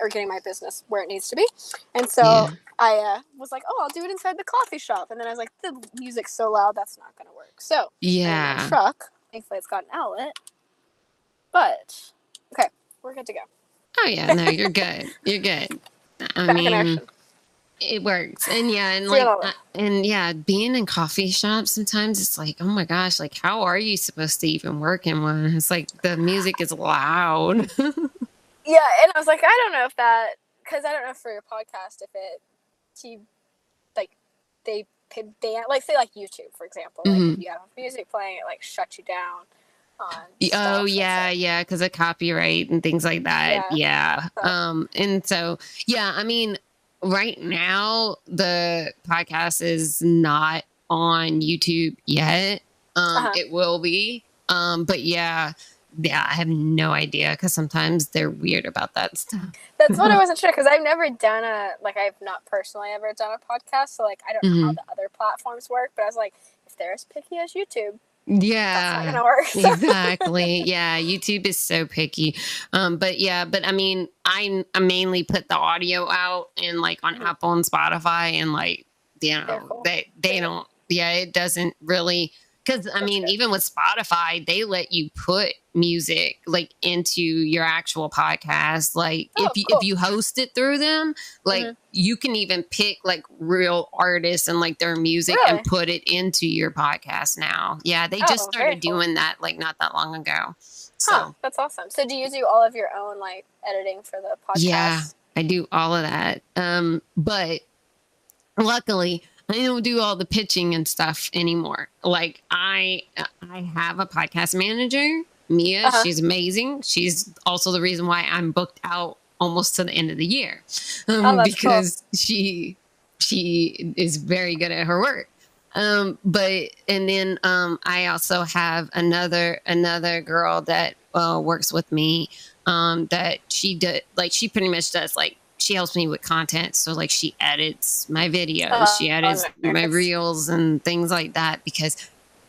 or getting my business where it needs to be. And so Yeah. I uh, was like, oh, I'll do it inside the coffee shop. And then I was like, the music's so loud, that's not going to work. So I'm in my Yeah. truck. Thankfully, it's got an outlet. But okay, we're good to go. Oh yeah, no, you're good. You're good. I Back mean, it works, and yeah, and like, uh, and yeah, being in coffee shops sometimes it's like, oh my gosh, like how are you supposed to even work in one? It's like the music is loud. Yeah, and I was like, I don't know if that because I don't know for your podcast if it you like they could like say like YouTube for example, like Mhm. if you have music playing, it like shuts you down. Oh yeah, yeah, because of copyright and things like that. Yeah. So- Um, and so yeah, I mean, right now the podcast is not on YouTube yet. Um, Uh-huh. it will be. Um, but yeah, yeah, I have no idea because sometimes they're weird about that stuff. That's what I wasn't sure because I've never done a like I've not personally ever done a podcast, so like I don't know how Mhm. the other platforms work. But I was like, if they're as picky as YouTube, Yeah. gonna work. So- exactly. Yeah, YouTube is so picky. Um, but yeah, but I mean, I, I mainly put the audio out and like on Mhm. Apple and Spotify and like you know cool. they they Yeah. don't. Yeah, it doesn't really because I mean, good. even with Spotify, they let you put music like into your actual podcast. Like Oh, if you cool. if you host it through them, like Mhm. you can even pick like real artists and like their music Really? and put it into your podcast now. Yeah, they Oh, just started cool. doing that like not that long ago. So Huh, that's awesome. So do you do all of your own like editing for the podcast? Yeah. I do all of that. Um, but luckily I don't do all the pitching and stuff anymore. Like I I have a podcast manager, Mia. Uh-huh. She's amazing. She's also the reason why I'm booked out almost to the end of the year. Um, Oh, that's cool. because she she is very good at her work. Um, but and then um, I also have another another girl that uh, works with me um, that she did like she pretty much does like she helps me with content. So like she edits my videos, Uh, she edits okay. my reels and things like that because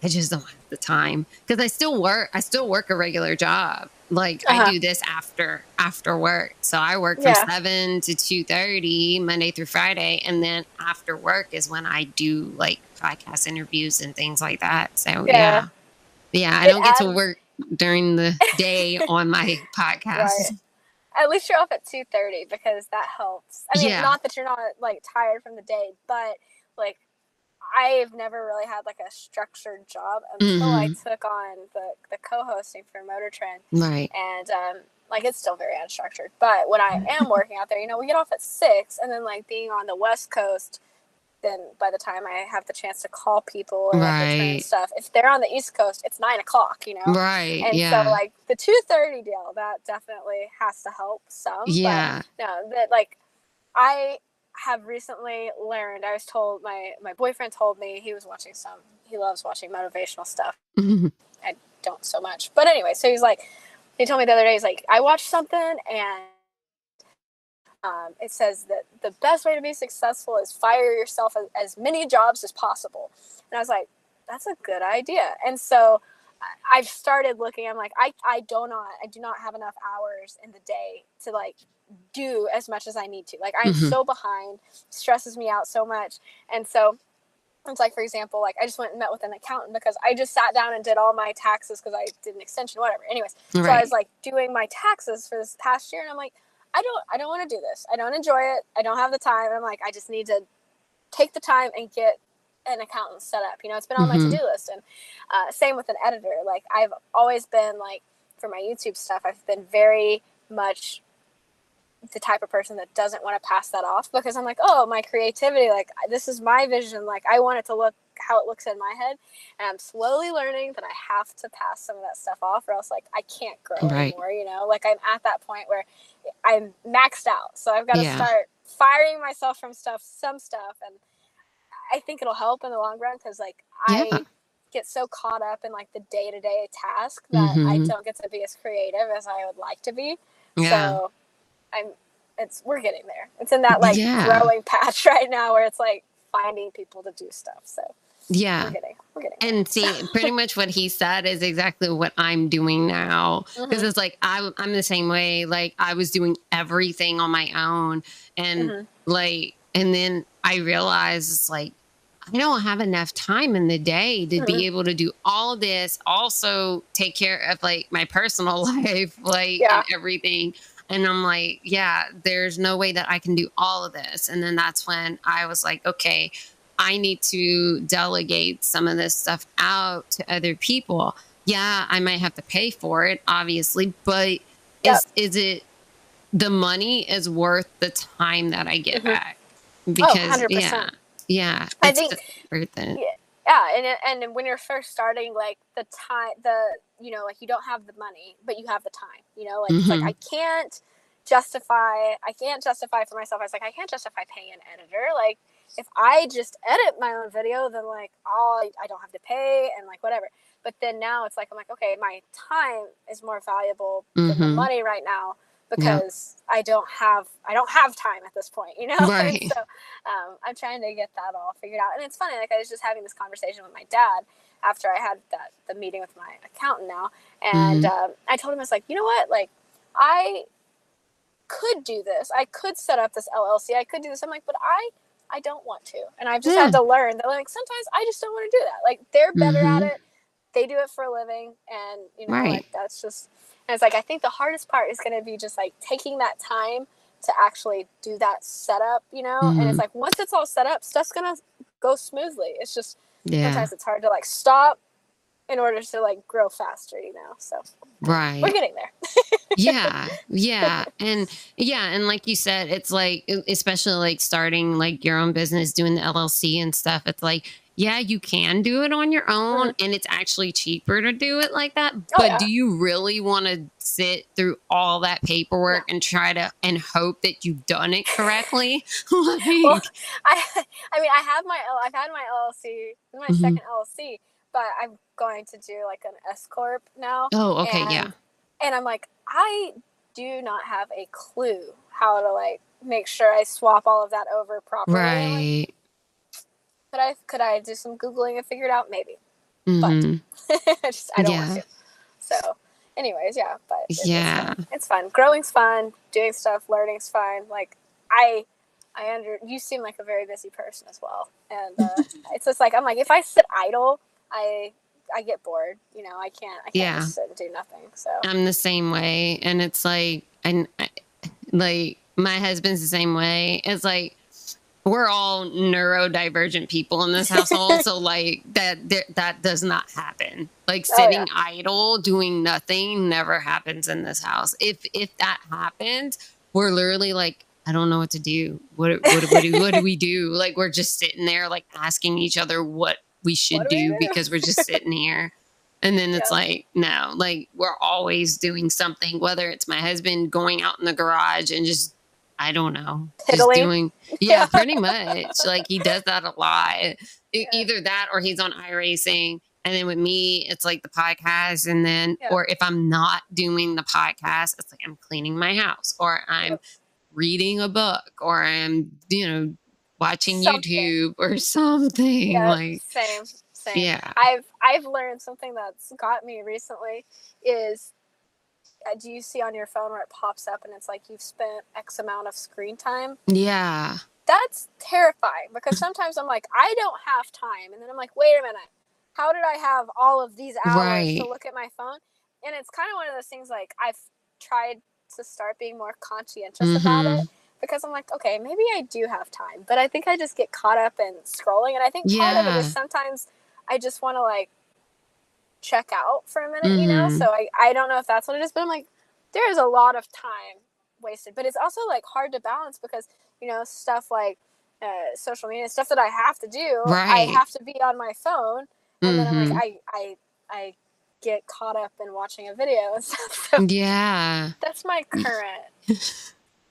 I just don't have the time because I still work. I still work a regular job. Like I Uh-huh. do this after after work. So I work from Yeah. seven to two thirty Monday through Friday, and then after work is when I do like podcast interviews and things like that. So yeah, Yeah. yeah, I don't get to work during the day on my podcast. Right. At least you're off at two thirty because that helps. I mean, Yeah. not that you're not like tired from the day, but like I've never really had like a structured job until I Mhm. took on the the co-hosting for MotorTrend, Right. and um, like it's still very unstructured. But when I am working out there, you know, we get off at six, and then like being on the West Coast. Then by the time I have the chance to call people and like, stuff, if they're on the East Coast, it's nine o'clock. You know, Right. and yeah. so like the two thirty deal, that definitely has to help some. but yeah. no, that like I have recently learned. I was told my my boyfriend told me he was watching some. He loves watching motivational stuff. I don't so much, but anyway. So he's like, he told me the other day. He's like, I watched something and. Um, it says that the best way to be successful is fire yourself as, as many jobs as possible. And I was like, that's a good idea. And so I've started looking. I'm like, I, I do not, I do not have enough hours in the day to like do as much as I need to. Like I'm Mhm. so behind, stresses me out so much. And so it's like, for example, like I just went and met with an accountant because I just sat down and did all my taxes because I did an extension, whatever. Anyways, so I was like doing my taxes for this past year, and I'm like, I don't, I don't want to do this. I don't enjoy it. I don't have the time. I'm like, I just need to take the time and get an accountant set up. You know, it's been on Mhm. my to do list, and uh, same with an editor. Like I've always been like for my YouTube stuff, I've been very much the type of person that doesn't want to pass that off because I'm like, oh, my creativity, like this is my vision. Like I want it to look how it looks in my head. And I'm slowly learning that I have to pass some of that stuff off or else like I can't grow Right. anymore, you know? Like I'm at that point where I'm maxed out. So I've got to Yeah. start firing myself from stuff, some stuff. And I think it'll help in the long run because like Yeah. I get so caught up in like the day to day task that I Mhm. don't get to be as creative as I would like to be. yeah. So I'm it's we're getting there. It's in that like Yeah. growing patch right now where it's like finding people to do stuff. So yeah. we're getting we're getting And see, pretty much what he said is exactly what I'm doing now. Because Mhm. it's like I'm, I'm the same way. Like I was doing everything on my own, and Mhm. like, and then I realized it's like I don't have enough time in the day to Mhm. be able to do all this. Also, take care of like my personal life, like Yeah. and everything. And I'm like, yeah, there's no way that I can do all of this. And then that's when I was like, okay, I need to delegate some of this stuff out to other people. Yeah, I might have to pay for it, obviously, but Yep. is is it the money is worth the time that I get Mhm. back? Oh, Because 100%. yeah, yeah, I think- worth it. Yeah. and and when you're first starting like the time the you know like you don't have the money but you have the time you know like it's like i can't justify i can't justify for myself i was like i can't justify paying an editor like if i just edit my own video then like all i don't have to pay and like whatever but then now it's like i'm like okay my time is more valuable than the Mhm. money right now because I don't have I don't have time at this point, you know. Right. so um, I'm trying to get that all figured out, and it's funny. Like I was just having this conversation with my dad after I had that the meeting with my accountant now, and um, I told him I was like, you know what, like I could do this. I could set up this LLC. I could do this. I'm like, but I I don't want to, and I've just had to learn that like sometimes I just don't want to do that. Like they're better at Mhm. it. They do it for a living, and you know, Right. like that's just. And it's like I think the hardest part is going to be just like taking that time to actually do that setup, you know. And Mhm. it's like once it's all set up, stuff's gonna go smoothly. It's just Yeah, sometimes it's hard to like stop in order to like grow faster, you know. So right. we're getting there. yeah yeah and yeah and like you said it's like especially like starting like your own business doing the llc and stuff it's like yeah you can do it on your own and it's actually cheaper to do it like that but Mm-hmm. Oh, yeah. do you really want to sit through all that paperwork and try to and hope that you've done it correctly like Well, I I mean I have my L- I've had my LLC my Mhm. second LLC, but I'm going to do like an S corp now. oh okay and, yeah And I'm like I do not have a clue how to like make sure I swap all of that over properly. I'm like, right Could I could I do some googling and figure it out? Maybe. Mhm. I just I don't Yeah. want to. So, anyways, yeah, but it- it's Yeah. fun. it's fun. Growing's fun. Doing stuff, learning's fun. Like I, I under you seem like a very busy person as well, and uh, it's just like I'm like if I sit idle, I I get bored. You know, I can't I can't Yeah. just sit and do nothing. So I'm the same way, and it's like, and I- like my husband's the same way. It's like we're all neurodivergent people in this household, so like that there- that does not happen. Like Oh, sitting yeah. idle, doing nothing, never happens in this house. If if that happens, we're literally like. I don't know what to do. What what what do, what do we do? Like we're just sitting there, like asking each other what we should do do because we're just sitting here. And then it's Yeah. like, no, like we're always doing something, whether it's my husband going out in the garage and just, I don't know, just doing, yeah, pretty much. Like he does that a lot. Yeah. Either that or he's on iRacing. And then with me, it's like the podcast. And then, Yeah. or if I'm not doing the podcast, it's like I'm cleaning my house or I'm reading a book or I'm, you know, watching Something. YouTube or something. yeah, Like, same same. yeah. I've I've learned something that's got me recently is uh, do you see on your phone where it pops up and it's like you've spent X amount of screen time? Yeah. That's terrifying because sometimes I'm like, I don't have time. And then I'm like, wait a minute, how did I have all of these hours Right. to look at my phone? And it's kind of one of those things like I've tried to start being more conscientious about Mhm. it because I'm like, okay, maybe I do have time, but I think I just get caught up in scrolling. And I think part of it Yeah. is sometimes I just want to like check out for a minute, you know? Mhm. So I, I don't know if that's what it is, but I'm like, there is a lot of time wasted, but it's also like hard to balance because, you know, stuff like uh, social media, stuff that I have to do, Right. I have to be on my phone. And then I'm like, I, I, I get caught up in watching a video and stuff. So Yeah. that's my current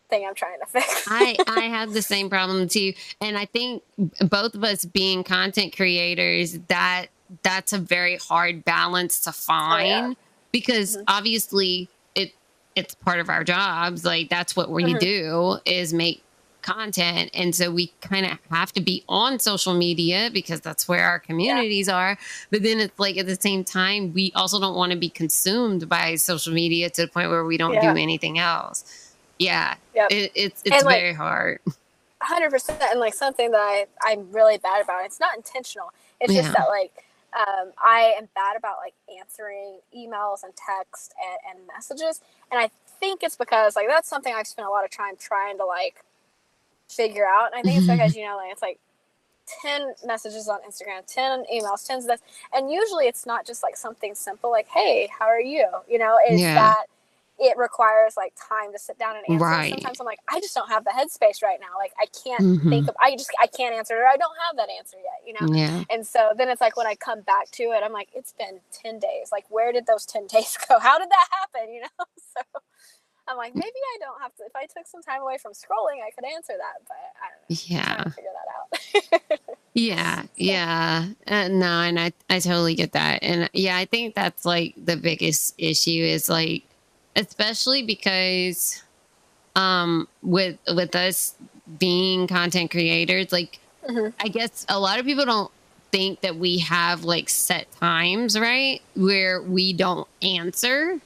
thing I'm trying to fix. I I have the same problem too, and I think both of us being content creators that that's a very hard balance to find because Mhm. obviously it it's part of our jobs. Like that's what we Mhm. do is make content, and so we kind of have to be on social media because that's where our communities are. But then it's like at the same time, we also don't want to be consumed by social media to the point where we don't Yeah. do anything else. Yeah, Yep. it, it's it's And, like, very hard. hundred percent and like something that I, I'm really bad about. It's not intentional. It's Yeah. just that like um, I am bad about like answering emails and text and, and messages. And I think it's because like that's something I've spent a lot of time trying to like figure out. And I think it's because you know like it's like 10 messages on Instagram, 10 emails, 10 of this. And usually it's not just like something simple like, hey, how are you? You know, it's Yeah. that it requires like time to sit down and answer. Right. Sometimes I'm like, I just don't have the headspace right now. Like I can't Mhm. think of I just I can't answer it or I don't have that answer yet, you know? Yeah. And so then it's like when I come back to it, I'm like, it's been 10 days. Like, where did those 10 days go? How did that happen? You know? So I'm like, maybe I don't have to. If I took some time away from scrolling, I could answer that. But I don't know. Yeah. figure that out. Yeah, yeah. Uh, no, and I I totally get that. And yeah, I think that's like the biggest issue is like especially because um with with us being content creators, like Mhm. I guess a lot of people don't think that we have like set times, right? Where we don't answer.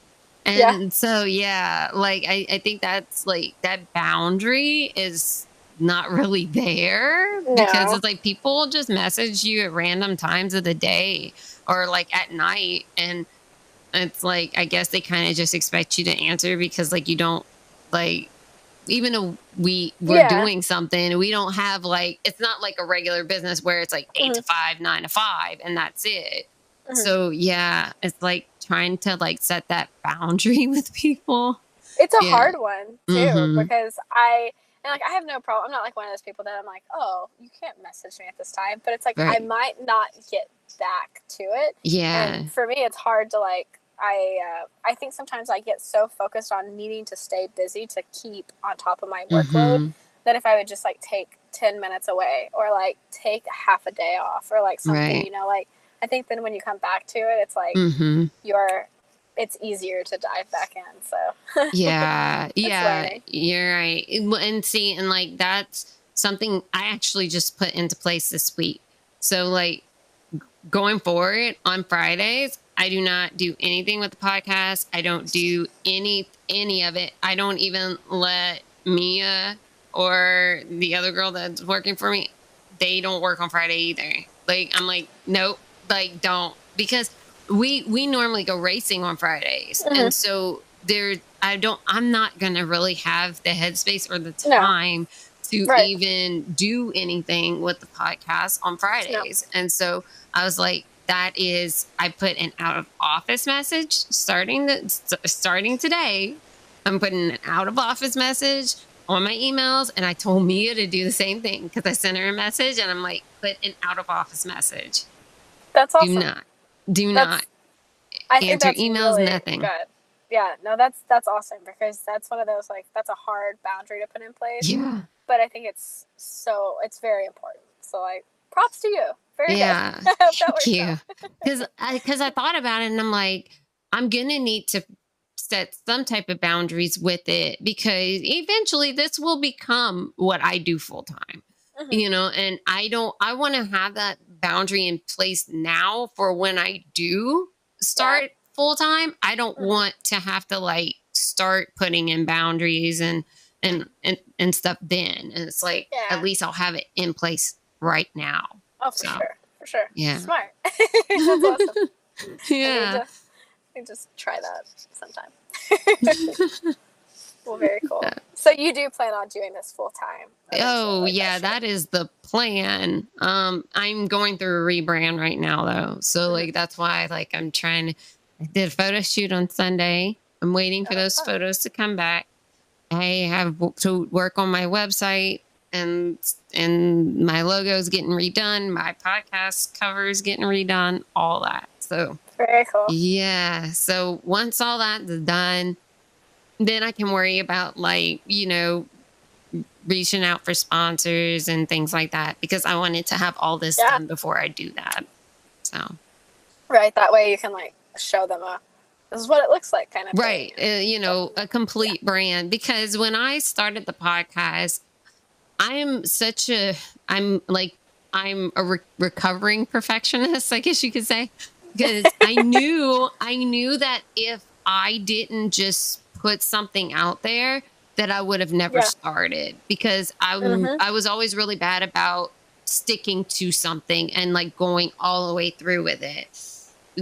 And Yeah. so yeah, like I, I think that's like that boundary is not really there because it's like people just message you at random times of the day or like at night and it's like I guess they kind of just expect you to answer because like you don't like even though we we're Yeah. doing something we don't have like it's not like a regular business where it's like 8 to 5 9 to 5 and that's it Mhm. so yeah it's like trying to like set that boundary with people it's a Yeah. hard one too Mhm. because I and like I have no problem. I'm not like one of those people that I'm like, oh, you can't message me at this time. But it's like I might not get back to it. yeah And for me, it's hard to like. I uh, I think sometimes I get so focused on needing to stay busy to keep on top of my workload Mhm. that if I would just like take 10 minutes away or like take half a day off or like something, Right. you know, like I think then when you come back to it, it's like Mhm. you're, it's easier to dive back in. So, yeah yeah learning. you're right And- and see and like that's something i actually just put into place this week so like going forward on fridays i do not do anything with the podcast. I don't do any any of it. I don't even let mia or the other girl that's working for me they don't work on friday either. Like i'm like nope like don't. Because we we normally go racing on fridays. Mhm. and so there i don't i'm not gonna really have the headspace or the No. time to Right. even do anything with the podcast on fridays. And so i was like that is i put an out of office message starting the st- starting today i'm putting an out of office message on my emails and i told mia to do the same thing because i sent her a message and i'm like put an out of office message that's awesome. do not do That's- not I answer emails, really nothing. Good. Yeah, no, that's that's awesome because that's one of those like that's a hard boundary to put in place. yeah But I think it's so it's very important. So like, props to you. Very yeah good. I hope that thank you because i because i thought about it and i'm like i'm gonna need to set some type of boundaries with it because eventually this will become what i do full time Mhm. you know and i don't i want to have that boundary in place now for when i do start full time i don't Mhm. want to have to like start putting in boundaries and and and, and stuff then and it's like Yeah. at least i'll have it in place right now Oh, for So, sure, for sure. yeah. smart. that's awesome. I need yeah to, I need to just try that sometime. well, very cool. So you do plan on doing this full time? Oh like yeah, should- that is the plan. Um, I'm going through a rebrand right now though, so Mhm. like that's why like I'm trying. to I did a photo shoot on Sunday. I'm waiting for Oh, those fun. photos to come back. I have to work on my website and and my logo's getting redone. My podcast cover is getting redone. All that. So very cool. yeah. So once all that's done, then I can worry about like, you know, reaching out for sponsors and things like that because I wanted to have all this Yeah. done before I do that. So, Right. That way you can like show them a this is what it looks like kind of right. Uh, you know, a complete brand because when I started the podcast, I'm such a, I'm like, I'm a re- recovering perfectionist, I guess you could say. Because I knew, I knew that if I didn't just put something out there, that I would have never Yeah. started. Because I, Mhm. I was always really bad about sticking to something and like going all the way through with it.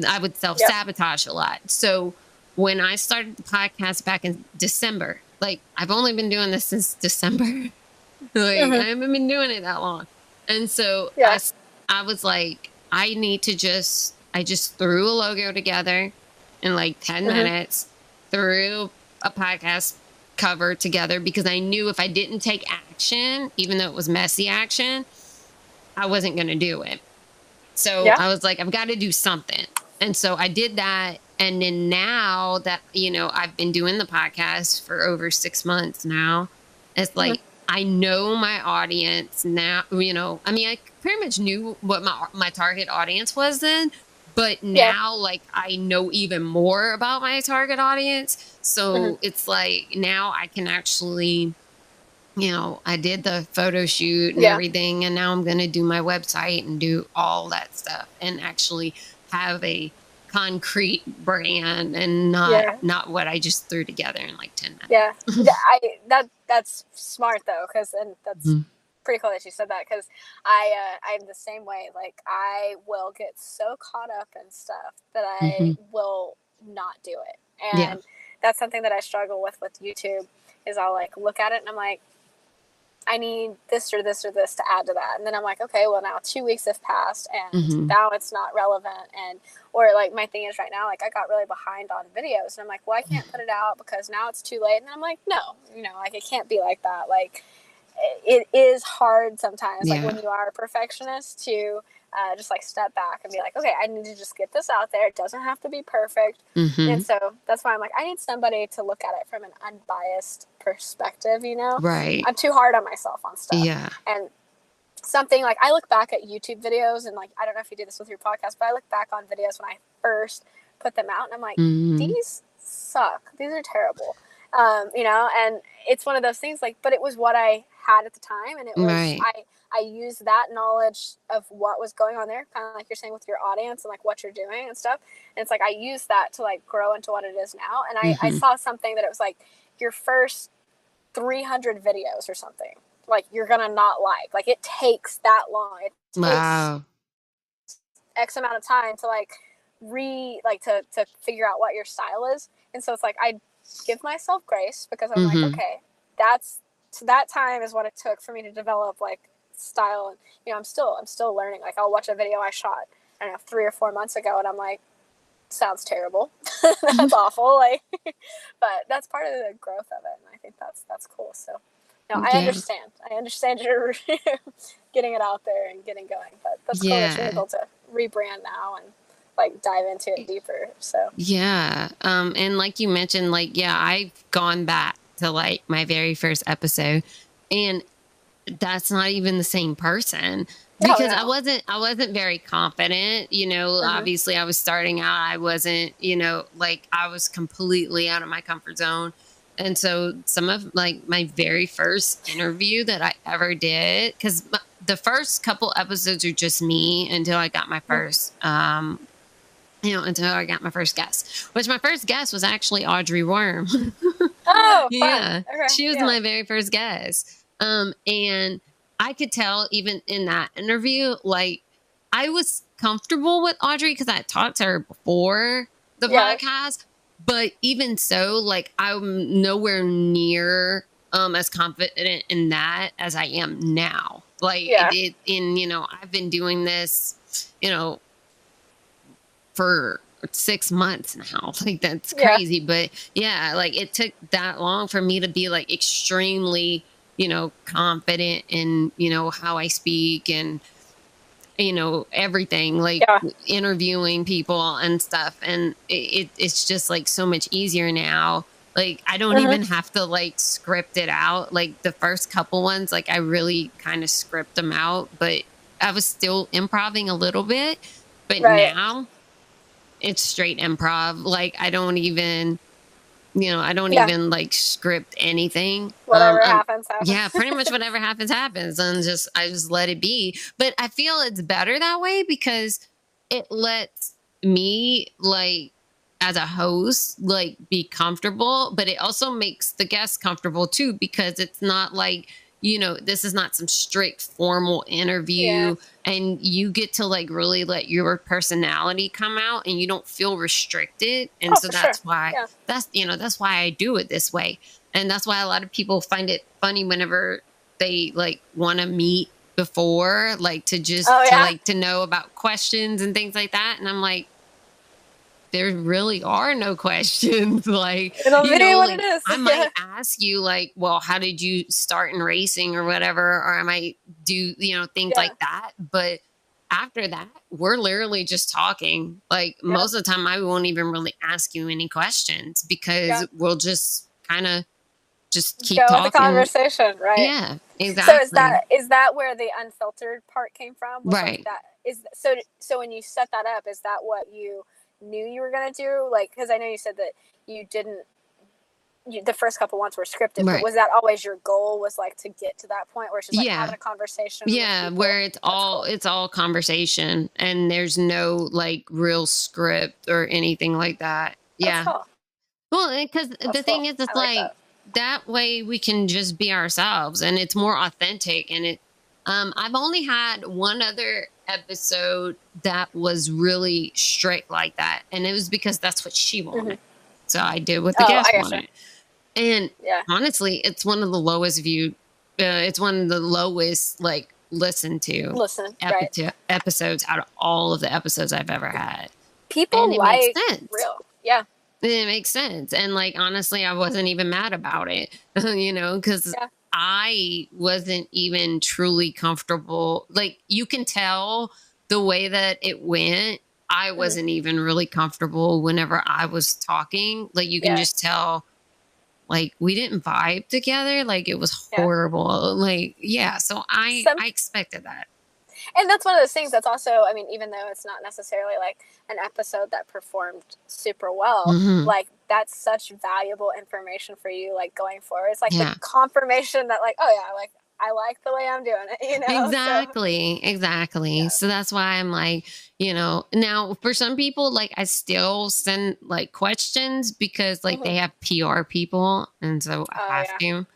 I would self sabotage a lot. So when I started the podcast back in December, like I've only been doing this since December. like Mhm. I haven't been doing it that long. And so Yeah. I I, was like, I need to just I just threw a logo together in like 10 Mhm. minutes, threw a podcast cover together because I knew if I didn't take action, even though it was messy action, I wasn't going to do it. So Yeah. I was like, I've got to do something. And so I did that. And then now that, you know, I've been doing the podcast for over six months now, it's like, I know my audience now, you know, I mean, I pretty much knew what my, my target audience was then, but Yeah. now like I know even more about my target audience. So Mhm. it's like now I can actually, you know, I did the photo shoot and Yeah. everything, and now I'm going to do my website and do all that stuff and actually have a concrete brand and not Yeah. not what I just threw together in like 10 minutes. Yeah, yeah I that that's smart though, because and that's Mhm. pretty cool that you said that because I uh, I'm the same way. Like I will get so caught up in stuff that I Mhm. will not do it, and Yeah. that's something that I struggle with with YouTube. Is I'll like look at it and I'm like, I need this or this or this to add to that, and then I'm like, okay, well now two weeks have passed and Mhm. now it's not relevant, and or like my thing is right now, like I got really behind on videos, and I'm like, well I can't put it out because now it's too late, and then I'm like, no, you know, like it can't be like that, like it is hard sometimes like when you are a perfectionist to uh, just like step back and be like okay i need to just get this out there it doesn't have to be perfect Mhm. and so that's why i'm like i need somebody to look at it from an unbiased perspective you know Right. i'm too hard on myself on stuff Yeah. and something like i look back at youtube videos and like i don't know if you do this with your podcast but i look back on videos when i first put them out and i'm like Mhm. these suck. These are terrible. Um, you know, and it's one of those things like, but it was what I had at the time, and it was Right. I I use that knowledge of what was going on there, kind of like you're saying with your audience and like what you're doing and stuff. And it's like I use that to like grow into what it is now. And I, I Mhm. saw something that it was like your first 300 videos or something. Like you're gonna not like. Like it takes that long. It takes Wow. X amount of time to like re like to to figure out what your style is. And so it's like I give myself grace because I'm Mhm. like, okay, that's so that time is what it took for me to develop like style and you know, I'm still I'm still learning. Like I'll watch a video I shot, I don't know, three or four months ago and I'm like, sounds terrible. that's awful. Like but that's part of the growth of it and I think that's that's cool. So no, I Yeah. understand. I understand you're getting it out there and getting going. But that's cool that you're able to rebrand now and like dive into it deeper. So Yeah. Um, and like you mentioned, like, yeah, I've gone back to like my very first episode and that's not even the same person No, because I wasn't I wasn't very confident, you know, Mhm. obviously I was starting out. I wasn't, you know, like I was completely out of my comfort zone. And so some of like my very first interview that I ever did cuz the first couple episodes are just me until I got my first um you know, until I got my first guest, which my first guest was actually Audrey Worm. Oh, yeah. Okay, She was yeah. my very first guest. Um, and I could tell even in that interview, like I was comfortable with Audrey because I talked to her before the Yeah. podcast. But even so, like I'm nowhere near um as confident in that as I am now. Like Yeah. it, it in, you know, I've been doing this, you know, for six months now. Like that's Yeah. crazy. But yeah, like it took that long for me to be like extremely, you know, confident in, you know, how I speak and you know everything like Yeah. interviewing people and stuff and it, it it's just like so much easier now like i don't Mhm. even have to like script it out like the first couple ones like i really kind of script them out but i was still improving a little bit but Right. now it's straight improv like i don't even you know i don't Yeah. even like script anything Whatever Um, happens, happens. yeah pretty much whatever happens happens and just i just let it be but i feel it's better that way because it lets me like as a host like be comfortable but it also makes the guests comfortable too because it's not like you know, this is not some strict formal interview Yeah. and you get to like really let your personality come out and you don't feel restricted. And Oh, so that's sure. why Yeah. that's you know, that's why I do it this way. And that's why a lot of people find it funny whenever they like want to meet before, like to just Oh, to like to know about questions and things like that. And I'm like, there really are no questions. like It'll you know, what like, it is. I Yeah. might ask you like, well, how did you start in racing or whatever, or I might do, you know, things Yeah. like that. But after that, we're literally just talking. Like Yeah. most of the time, I won't even really ask you any questions because we'll just kind of just keep Go talking. with the conversation, right? Yeah, exactly. So is that is that where the unfiltered part came from? Was, like, Right. that is so. So when you set that up, is that what you knew you were gonna do? Like, because I know you said that you didn't. You, the first couple ones were scripted, Right. but was that always your goal? Was like to get to that point where it's just like Yeah. having a conversation? yeah where it's all cool. it's all conversation and there's no like real script or anything like that That's yeah cool. well because the That's thing is it's I like like, that. way we can just be ourselves and it's more authentic and it um i've only had one other episode that was really strict like that and it was because that's what she wanted so i did what the Mm-hmm. Oh, guest wanted and Yeah. honestly it's one of the lowest viewed uh, it's one of the lowest like listened to Listen, right? episodes out of all of the episodes I've ever had. People and it like makes sense. real. Yeah. It makes sense. And like honestly, I wasn't even mad about it, you know, because Yeah. I wasn't even truly comfortable. Like you can tell the way that it went. I Mm-hmm. wasn't even really comfortable whenever I was talking. Like you can Yeah. just tell like we didn't vibe together. Like it was Yeah. horrible. Like yeah, so I Some- I expected that. And that's one of those things that's also i mean even though it's not necessarily like an episode that performed super well Mhm. like that's such valuable information for you like going forward it's like Yeah. the confirmation that like oh yeah like i like the way i'm doing it you know So- Exactly, exactly. Yeah. So that's why I'm like, you know, now for some people, like I still send like questions because like they have PR people, and so I Mm-hmm. Oh, have to.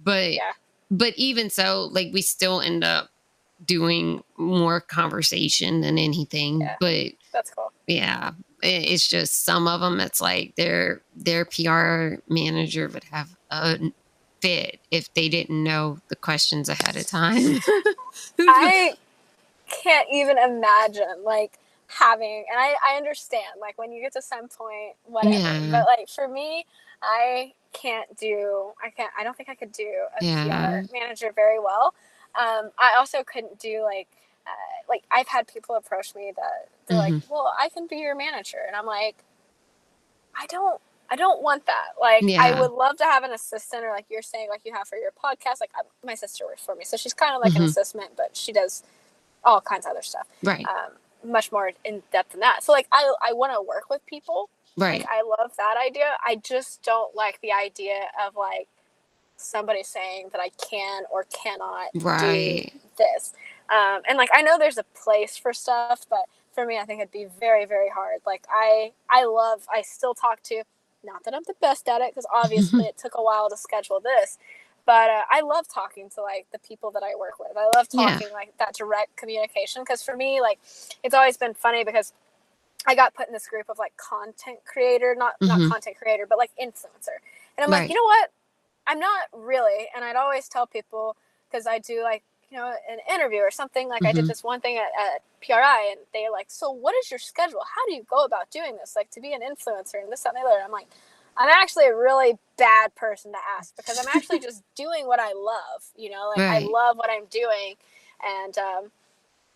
But Yeah. but even so, like we still end up doing more conversation than anything. Yeah. But that's cool yeah, it, it's just some of them. It's like their their PR manager would have a fit if they didn't know the questions ahead of time. i can't even imagine like having and I, I understand like when you get to some point whatever Yeah. but like for me i can't do i can't i don't think i could do a Yeah. pr manager very well um i also couldn't do like uh, like i've had people approach me that they're like Mm-hmm. well i can be your manager and i'm like i don't i don't want that like i would love to have an assistant or like you're saying like you have for your podcast like I, my sister works for me so she's kind of like an Mhm. assistant but she does all kinds of other stuff right, um, much more in depth than that so like i i want to work with people right. like, I love that idea. I just don't like the idea of like somebody saying that I can or cannot Right. do this. Um, and like I know there's a place for stuff, but for me, I think it'd be very, very hard. Like I, I love. I still talk to. Not that I'm the best at it, because obviously it took a while to schedule this. But uh, I love talking to like the people that I work with. I love Yeah. talking like that direct communication because for me, like it's always been funny because I got put in this group of like content creator, not Mhm. not content creator, but like influencer. And I'm Right. like, you know what? I'm not really. And I'd always tell people because I do like you know an interview or something. Like I did Mhm. this one thing at, at PRI, and they're like, so what is your schedule? How do you go about doing this? Like to be an influencer and this that, and the other. I'm like. I'm actually a really bad person to ask because I'm actually just doing what I love, you know, like I love what I'm doing, and um,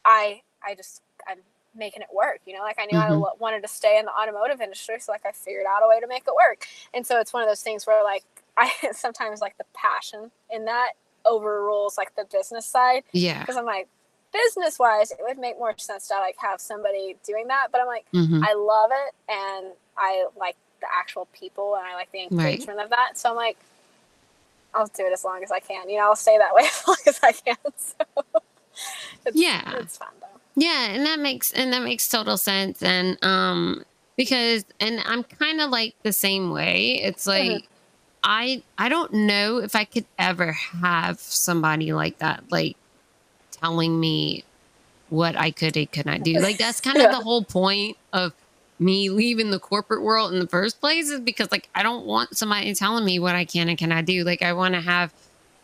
I I just I'm making it work. You know, like I knew I Mhm. lo- wanted to stay in the automotive industry, so like I figured out a way to make it work. And so it's one of those things where like I sometimes like the passion in that overrules like the business side Yeah. because I'm like business wise it would make more sense to like have somebody doing that but i'm like hmm i love it and i like the actual people and i like the Right. engagement of that so i'm like i'll do it as long as i can you know i'll stay that way as long as i can so it's, Yeah. it's fun though Yeah, and that makes and that makes total sense. And um because and I'm kind of like the same way. It's like I I don't know if I could ever have somebody like that, like telling me what I could and could not do. Like that's kind of Yeah. the whole point of me leaving the corporate world in the first place is because like I don't want somebody telling me what I can and cannot do. Like I want to have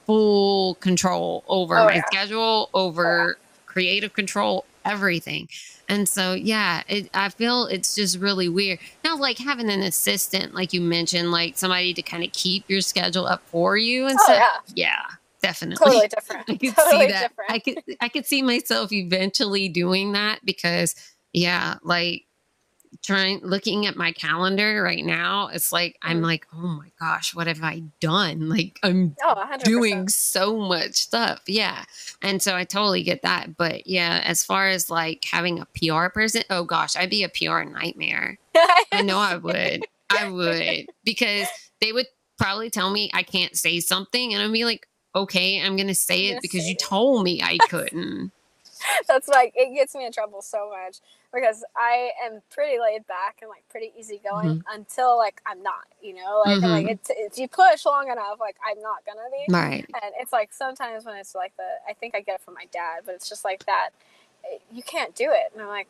full control over Oh, my yeah. schedule, over creative control, everything. And so yeah, it, I feel it's just really weird. Now like having an assistant like you mentioned, like somebody to kind of keep your schedule up for you and Oh stuff. yeah, Yeah, definitely. totally different. I could totally see that. different. I could I could see myself eventually doing that because yeah, like trying looking at my calendar right now, it's like I'm Mhm. like, oh my gosh, what have I done? Like I'm oh, doing so much stuff. Yeah. And so I totally get that. But yeah, as far as like having a PR person, oh gosh, I'd be a PR nightmare. I know I would. I would because they would probably tell me I can't say something and I'd be like, okay, I'm to say You're it gonna because say you it. told me I couldn't. That's like it gets me in trouble so much because I am pretty laid back and like pretty easygoing until like I'm not, you know, like I'm like it's, it's you push long enough, like I'm not gonna be. right. And it's like sometimes when it's like the I think I get it from my dad, but it's just like that eh, you can't do it, and I'm like,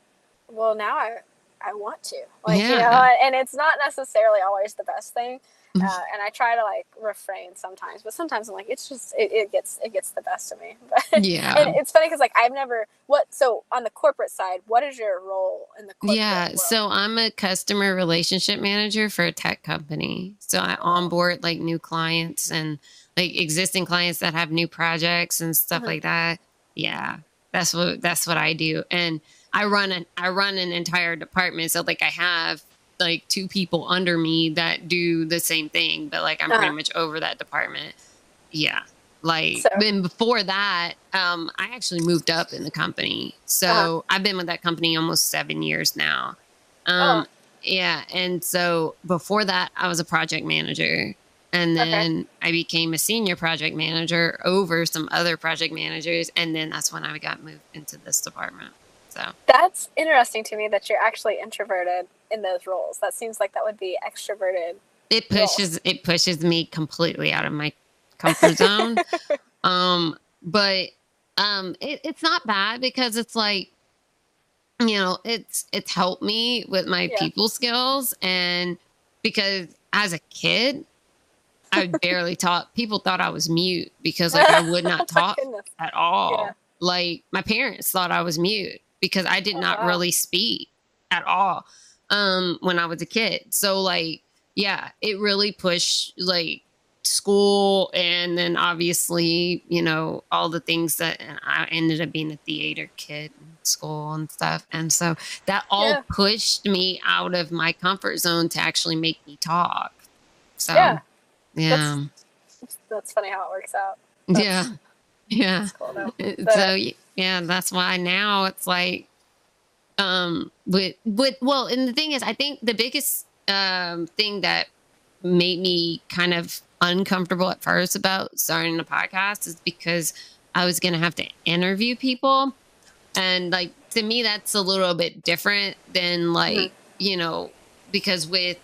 well now I I want to, like you know, Yeah. and it's not necessarily always the best thing. Mhm. Uh, and I try to like refrain sometimes, but sometimes I'm like, it's just it, it gets it gets the best of me. But Yeah. and it's funny because like I've never what so on the corporate side, what is your role in the corporate Yeah, world? so I'm a customer relationship manager for a tech company. So I onboard like new clients and like existing clients that have new projects and stuff Mhm. like that. Yeah, that's what that's what I do, and I run an I run an entire department. So like I have like two people under me that do the same thing, but like I'm Uh-huh. pretty much over that department. Yeah. Like So- then before that, um, I actually moved up in the company. So Uh-huh. I've been with that company almost seven years now. Um, yeah, and so before that, I was a project manager, and Okay. then I became a senior project manager over some other project managers, and then that's when I got moved into this department. So That's interesting to me that you're actually introverted in those roles. That seems like that would be extroverted. it pushes it pushes me completely out of my comfort zone. um, but um, it, it's not bad because it's like you know it's it's helped me with my Yeah. people skills and because as a kid i barely talk people thought i was mute because like i would not talk at all Yeah. like my parents thought i was mute because i did Oh, not really speak at all um when i was a kid. So like yeah it really pushed like school and then obviously you know all the things that i ended up being a theater kid in school and stuff. And so that all Yeah. pushed me out of my comfort zone to actually make me talk. So Yeah. yeah. That's funny how it works out. That's- yeah. yeah cool But- so yeah that's why now it's like um with with well and the thing is i think the biggest um thing that made me kind of uncomfortable at first about starting a podcast is because i was gonna have to interview people. And like to me that's a little bit different than like Mhm. you know because with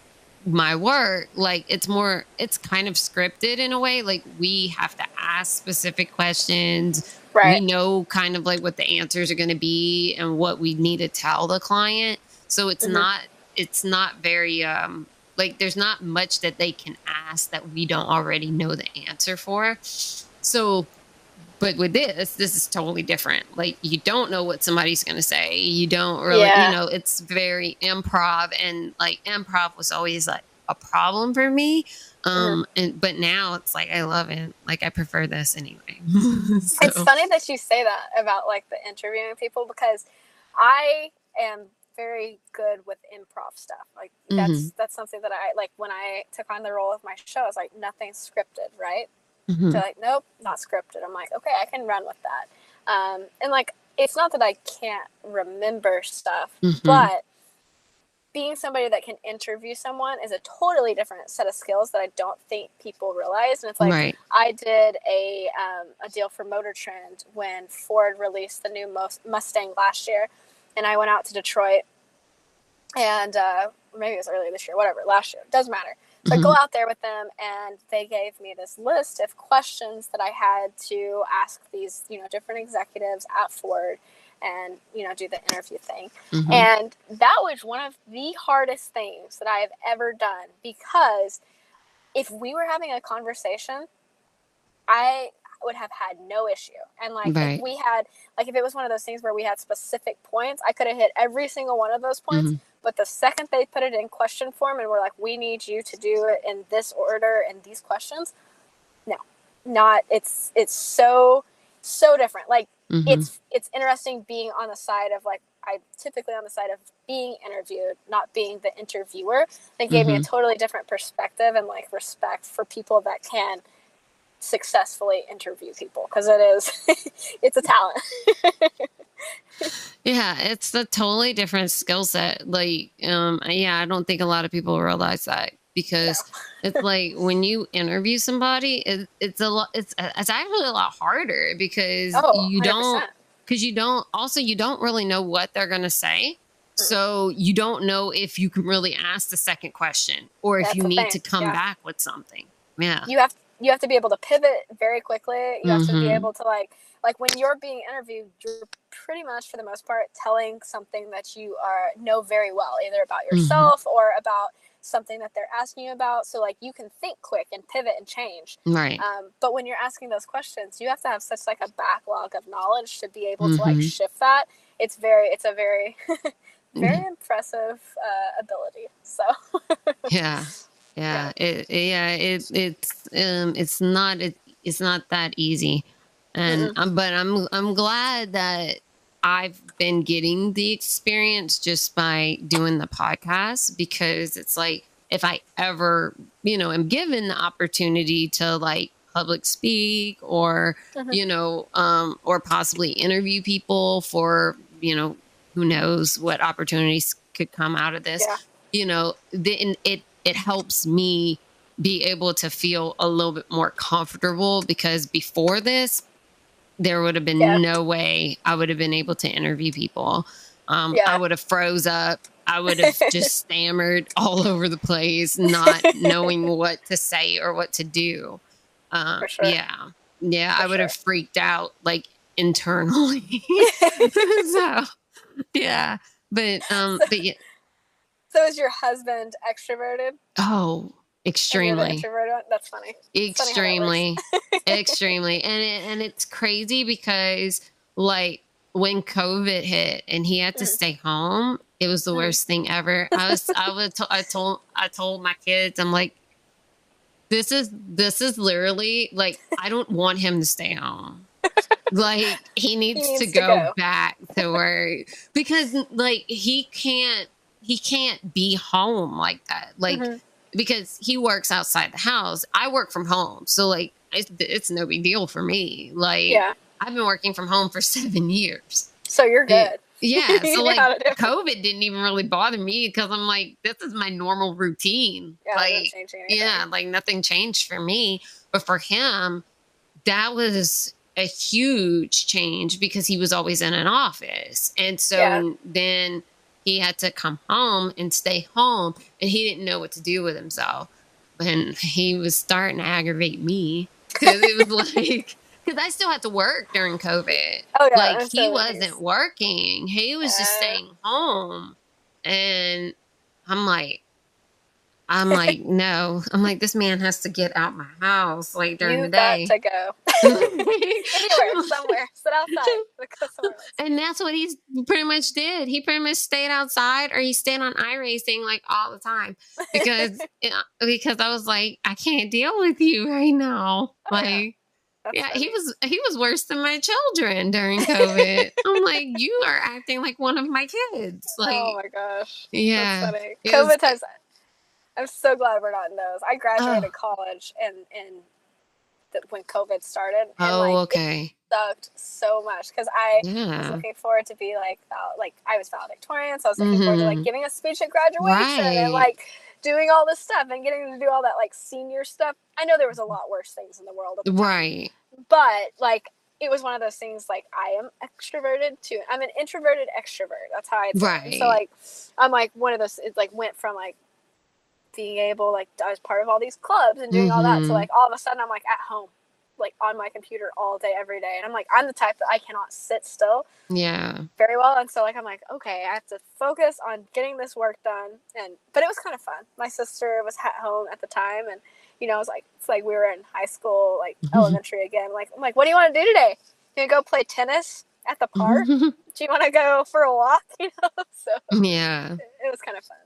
my work like it's more it's kind of scripted in a way. Like we have to ask specific questions Right. we know kind of like what the answers are going to be and what we need to tell the client so it's Mhm. not it's not very um like there's not much that they can ask that we don't already know the answer for so but with this this is totally different like you don't know what somebody's going to say you don't really Yeah. you know it's very improv and like improv was always like a problem for me um and but now it's like i love it like i prefer this anyway So- It's funny that you say that about like the interviewing people because I am very good with improv stuff. Like that's Mm-hmm. that's something that I like when I took on the role of my show. It's like nothing's scripted, right? Mhm. They're like, nope, not scripted. I'm like, okay, I can run with that. Um, and like, it's not that I can't remember stuff, Mhm. but being somebody that can interview someone is a totally different set of skills that I don't think people realize. And it's like, right I did a um, a deal for MotorTrend when Ford released the new Mustang last year, and I went out to Detroit, and uh, maybe it was earlier this year, whatever, last year, doesn't matter. So I go out there with them, and they gave me this list of questions that I had to ask these, you know, different executives at Ford, and you know, do the interview thing. Mhm. And that was one of the hardest things that I have ever done because if we were having a conversation, I would have had no issue. And like Right. if we had like if it was one of those things where we had specific points, I could have hit every single one of those points. Mhm. But the second they put it in question form and we're like, we need you to do it in this order and these questions, no. Not it's it's so so different. Like Mhm. it's it's interesting being on the side of like I typically on the side of being interviewed, not being the interviewer. That gave me a totally different perspective and like respect for people that can successfully interview people because it is it's a talent. Yeah, it's a totally different skill set. Like, um, yeah, I don't think a lot of people realize that because it's like when you interview somebody, it, it's a lot. It's it's actually a lot harder because oh, you don't because you don't also you don't really know what they're gonna say. So you don't know if you can really ask the second question or if That's you need to come yeah. back with something. Yeah. you have you have to be able to pivot very quickly. You have to be Mhm. able to like like when you're being interviewed, you're pretty much for the most part telling something that you are know very well, either about Mm-hmm. yourself or about something that they're asking you about. So like you can think quick and pivot and change. Right. Um, but when you're asking those questions, you have to have such like a backlog of knowledge to be able to like Mhm. shift that. It's very it's a very very Mm-hmm. impressive uh, ability. So yeah yeah it yeah it it's um it's not it, it's not that easy and um, but i'm i'm glad that i've been getting the experience just by doing the podcast because it's like if i ever you know am given the opportunity to like public speak or Mhm. you know um or possibly interview people for you know who knows what opportunities could come out of this Yeah. you know then it it helps me be able to feel a little bit more comfortable because before this there would have been Yeah. no way i would have been able to interview people um, Yeah. i would have froze up i would have just stammered all over the place not knowing what to say or what to do um, sure. yeah yeah For i would have freaked out like internally so yeah but um but yeah so is your husband extroverted? oh And you're the extremely? That's funny. funny that works. extremely extremely and it, and it's crazy because like when covid hit and he had to Mhm. stay home it was the Mhm. worst thing ever i was i was i told i told my kids i'm like this is this is literally like i don't want him to stay home like he needs, needs to, to go, go. back to work because like he can't he can't be home like that like Mhm. Because he works outside the house. I work from home. So like it's, it's no big deal for me. Like Yeah. I've been working from home for 7 years. So you're good. Yeah, so like how to do it. COVID didn't even really bother me cuz I'm like this is my normal routine. Yeah, like yeah, like nothing changed for me, but for him that was a huge change because he was always in an office. And so Yeah. then he had to come home and stay home and he didn't know what to do with himself. And he was starting to aggravate me because it was like because I still had to work during COVID. Oh yeah. like he so wasn't nice. working. He was just Uh. staying home. And I'm like I'm like, no. I'm like, this man has to get out my house like during You the got day. to go anywhere, somewhere. Sit outside. Somewhere. And that's what he's pretty much did. He pretty much stayed outside or he stayed on iRacing like all the time because yeah, uh, because I was like, I can't deal with you right now. Oh. Like, That's yeah, he was he was worse than my children during COVID. I'm like, you are acting like one of my kids. Oh like, oh my gosh. yeah, That's funny. it was- COVID times. I'm so glad we're not in those. I graduated Oh. college and and the, when COVID started. And oh, like, okay, sucked so much because I was looking forward to be like val- like I was valedictorian, so I was looking forward to like Mhm. giving a speech at graduation Right. and like doing all this stuff and getting to do all that like senior stuff. I know there was a lot worse things in the world, at the time, right, but like it was one of those things like I am extroverted too. I'm an introverted extrovert. That's how I. Right. So like I'm like one of those. It like went from like being able like I was part of all these clubs and doing all that. So Mhm. like all of a sudden I'm like at home, like on my computer all day every day, and I'm like I'm the type that I cannot sit still Yeah. very well, and so like I'm like okay, I have to focus on getting this work done, and but it was kind of fun. My sister was at home at the time, and you know it was like it's like we were in high school, like elementary again. Like I'm like, what do you want to do today? You gonna go play tennis at the park? do you want to go for a walk? You know, so yeah. it was kind of fun.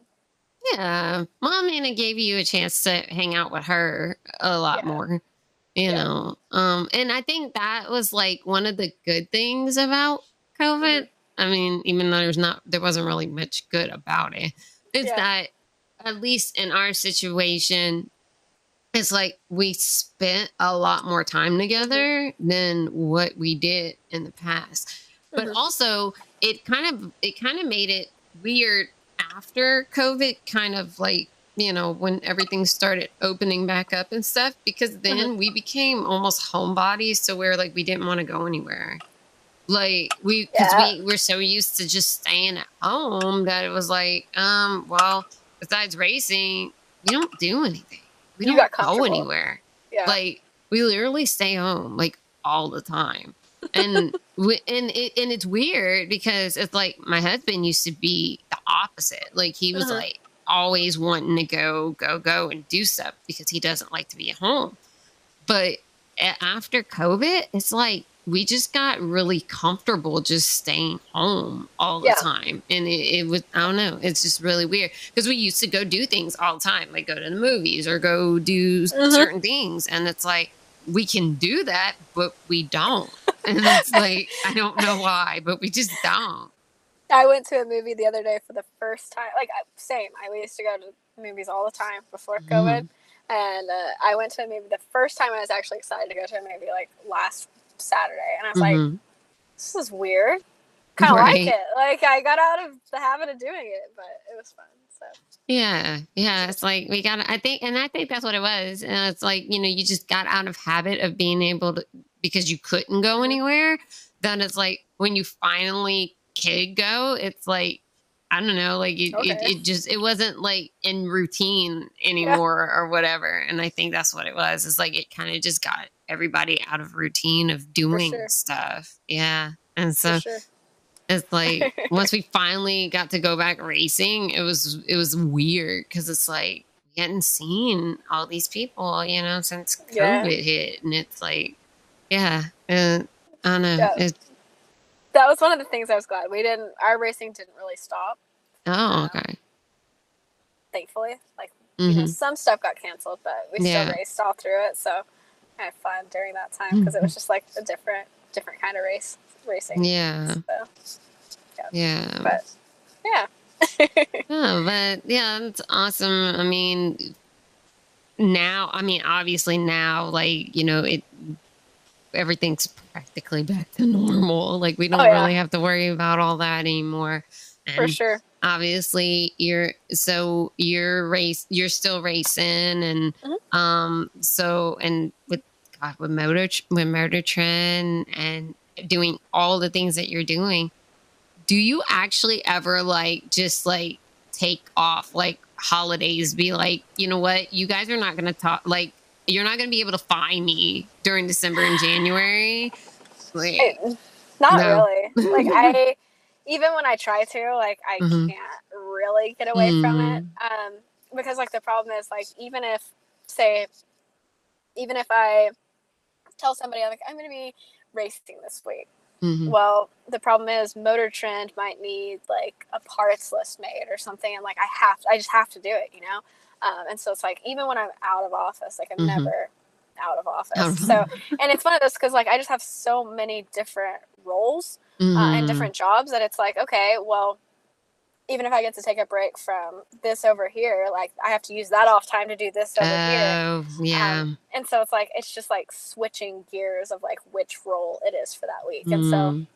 Yeah. Mom Anna gave you a chance to hang out with her a lot Yeah. more. You Yeah. know. Um and I think that was like one of the good things about COVID. Mm-hmm. I mean, even though there's not there wasn't really much good about it. It's Yeah. that at least in our situation it's like we spent a lot more time together than what we did in the past but Mhm. also it kind of it kind of made it weird after covid kind of like you know when everything started opening back up and stuff because then we became almost homebodies so we're like we didn't want to go anywhere. Like we because Yeah. we we're so used to just staying at home that it was like um well besides racing we don't do anything. We You don't go anywhere. Yeah. like we literally stay home like all the time and we, and it, and it's weird because it's like my husband used to be the opposite like he was Uh-huh. like always wanting to go go go and do stuff because he doesn't like to be at home but after covid it's like we just got really comfortable just staying home all the Yeah. time and it, it was i don't know it's just really weird because we used to go do things all the time like go to the movies or go do Mhm. certain things and it's like we can do that but we don't and it's like i don't know why but we just don't I went to a movie the other day for the first time. Like same, I used to go to movies all the time before Mhm. COVID, and uh, I went to a movie the first time I was actually excited to go to a movie like last Saturday, and I was like, Mhm. "This is weird." Kind of Right. like it. Like I got out of the habit of doing it, but it was fun. So Yeah, yeah. It's like we got. I think, and I think that's what it was. And it's like you know, you just got out of habit of being able to because you couldn't go anywhere. Then it's like when you finally could go, it's like I don't know, like it, it, Okay. it just it wasn't like in routine anymore or whatever. And I think that's what it was. It's like it kind of just got everybody out of routine of doing sure. stuff. Yeah, and so sure. It's like once we finally got to go back racing, it was it was weird because it's like we hadn't seen all these people, you know, since COVID Yeah. hit, and it's like, yeah, uh, I don't know. Yeah. It, That was one of the things I was glad we didn't. Our racing didn't really stop, oh, okay. thankfully. Like you know, hmm some stuff got canceled, but we Yeah. still raced all through it. So I had fun during that time because it was just like a different, different kind of race racing. Yeah, So, yeah. but yeah, Oh, but yeah, it's awesome. I mean, now, I mean, obviously now, like, you know, it everything's practically back to normal. Like, we don't Oh, yeah. really have to worry about all that anymore. for sure. obviously, you're so you're race, you're still racing, and Mhm. um, so and with God, with motor with MotorTrend and doing all the things that you're doing do you actually ever like just like take off like holidays be like you know what you guys are not going to talk like you're not going to be able to find me during december and january like It- not No. really. Like I, even when I try to, like I Mhm. can't really get away from it. Mm-hmm. Um, because like the problem is like even if, say, even if I tell somebody like I'm going to be racing this week. mhm. Well, the problem is MotorTrend might need like a parts list made or something, and like I have, I just have to do it, you know. Um, and so it's like even when I'm out of office, like I'm Mhm. never out of office. So, and it's one of those because like I just have so many different roles uh, and Mhm. different jobs that it's like okay, well, even if I get to take a break from this over here, like I have to use that off time to do this over here. oh yeah Um, and so it's like it's just like switching gears of like which role it is for that week. And so Mm.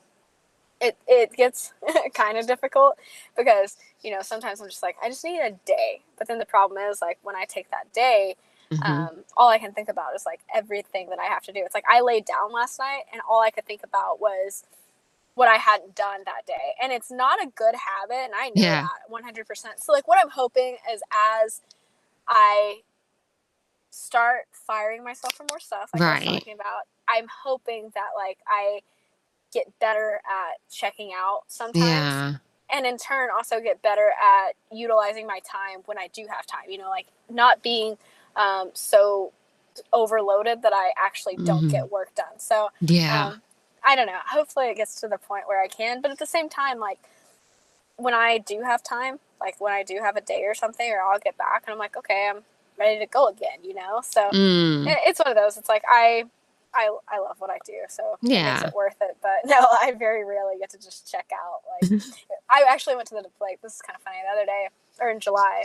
it it gets kind of difficult because you know sometimes I'm just like I just need a day, but then the problem is like when I take that day, Mhm. um, all I can think about is like everything that I have to do. It's like I laid down last night and all I could think about was what I hadn't done that day, and it's not a good habit, and I know Yeah. that 100. percent So like what I'm hoping is as I start firing myself for more stuff, like I was talking about, I'm hoping that like I get better at checking out sometimes Yeah. and in turn also get better at utilizing my time when I do have time. You know, like not being um, so overloaded that I actually don't Mhm. get work done. So Yeah. um, I don't know. Hopefully, it gets to the point where I can. But at the same time, like when I do have time, like when I do have a day or something, or I'll get back and I'm like, okay, I'm ready to go again. You know, so Mm. it- it's one of those. It's like I. I, I love what I do, so it Yeah. makes it worth it. But no, I very rarely get to just check out. Like I actually went to the like this is kind of funny the other day or in July.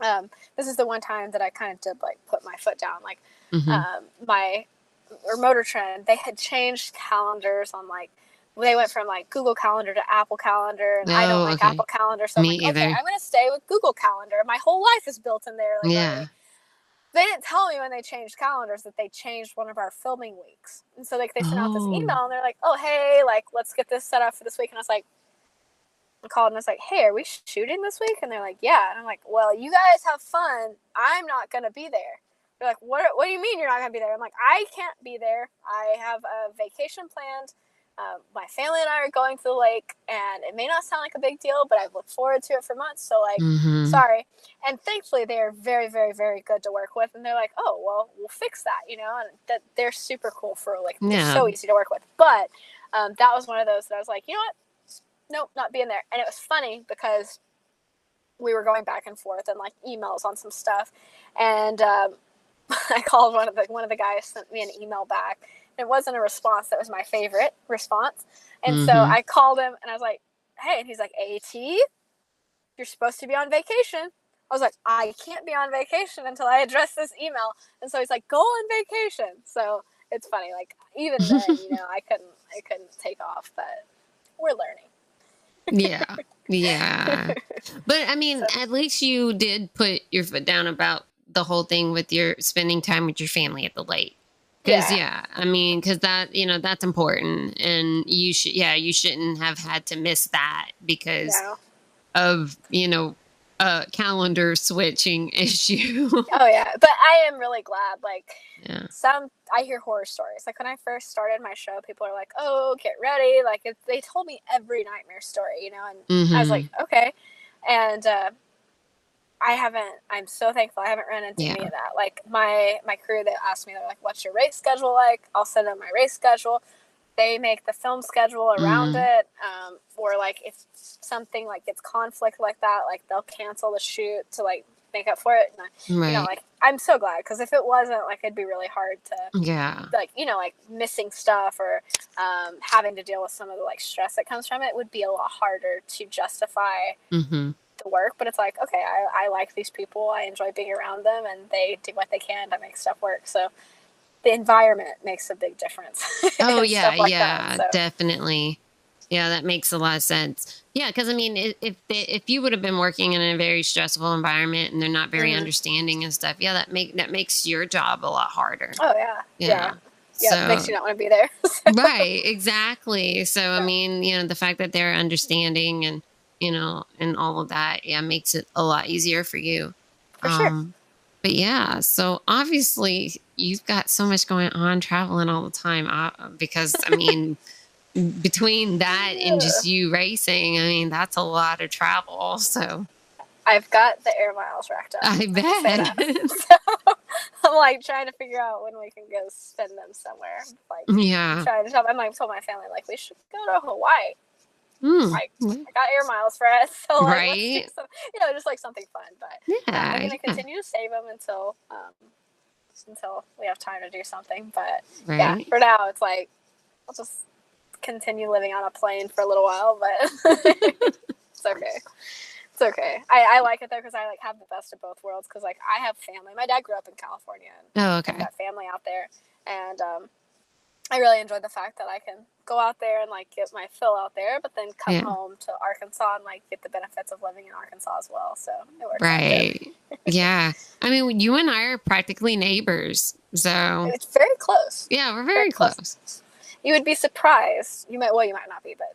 Um, this is the one time that I kind of did like put my foot down. Like Mhm. um, my or MotorTrend, they had changed calendars on like they went from like Google Calendar to Apple Calendar, and I don't Oh, like okay. Apple Calendar, so I'm Me like, okay, either. I'm gonna stay with Google Calendar. My whole life is built in there. Like, Yeah. already. They didn't tell me when they changed calendars that they changed one of our filming weeks, and so like they sent out this Oh. email and they're like, "Oh hey, like let's get this set up for this week," and I was like. I called and I was like, "Hey, are we shooting this week?" And they're like, "Yeah." And I'm like, "Well, you guys have fun. I'm not gonna be there." They're like, "What? What do you mean you're not gonna be there?" I'm like, "I can't be there. I have a vacation planned. Um, my family and I are going to the lake, and it may not sound like a big deal, but I've looked forward to it for months. So like, Mhm. sorry." And thankfully, they are very, very, very good to work with, and they're like, "Oh, well, we'll fix that," you know, and that they're super cool for like, they're so easy to work with. But um, that was one of those that I was like, you know what? Nope, not being there. And it was funny because we were going back and forth and like emails on some stuff, and um, I called one of the one of the guys sent me an email back. It wasn't a response that was my favorite response, and so Mhm. I called him and I was like, "Hey," and he's like, "At, you're supposed to be on vacation." I was like, "I can't be on vacation until I address this email," and so he's like, "Go on vacation." So it's funny, like even then, you know, I couldn't I couldn't take off, but we're learning. yeah. Yeah. But I mean, So- at least you did put your foot down about the whole thing with your spending time with your family at the lake. Because Yeah. yeah. I mean, because that you know that's important, and you should yeah you shouldn't have had to miss that because No. of you know a calendar switching issue. Oh yeah, but I am really glad. Like yeah. some, I hear horror stories. Like when I first started my show, people are like, "Oh, get ready!" Like it, they told me every nightmare story, you know, and I was like, "Okay," and uh, I haven't. I'm so thankful. I haven't run into any of that. Like my my crew, they asked me, they're like, "What's your race schedule like?" I'll send them my race schedule. They make the film schedule around Mhm. it, um, or like if something like gets conflict like that, like they'll cancel the shoot to like make up for it. And I, right. you know, like I'm so glad because if it wasn't, like it'd be really hard to yeah. like you know like missing stuff or um, having to deal with some of the like stress that comes from it would be a lot harder to justify hmm the work. But it's like okay, I, I like these people, I enjoy being around them, and they do what they can to make stuff work. So the environment makes a big difference. Oh yeah, like yeah, that, so. definitely. Yeah, that makes a lot of sense. Yeah, because I mean, if they, if you would have been working in a very stressful environment and they're not very Mhm. understanding and stuff, yeah, that make that makes your job a lot harder. Oh yeah, Yeah. yeah, yeah. it makes you not want to be there. right, exactly. So I mean, you know, the fact that they're understanding and you know and all of that, yeah, makes it a lot easier for you. For sure. Um, but yeah, so obviously you've got so much going on traveling all the time uh, because I mean between that and just you racing, I mean that's a lot of travel. So I've got the air miles racked up. I can say that. bet. so I'm like trying to figure out when we can go spend them somewhere. Like yeah. trying to shop. I'm like told my family like we should go to Hawaii. Hmm. Like I got air miles for us, so like, Right. some- you know, just like something fun. But Yeah. I'm gonna yeah. continue to save them until um, until we have time to do something. But Right. yeah, for now it's like I'll just continue living on a plane for a little while. But it's okay. It's okay. I, I like it though because I like have the best of both worlds. Because like I have family. My dad grew up in California. And Oh, I've okay. got family out there, and um, I really enjoy the fact that I can go out there and like get my fill out there, but then come Yeah. home to Arkansas and like get the benefits of living in Arkansas as well. So it works. Right. yeah. I mean, you and I are practically neighbors. So, It's very close. yeah, we're Very very close. close. You would be surprised. You might. Well, you might not be, but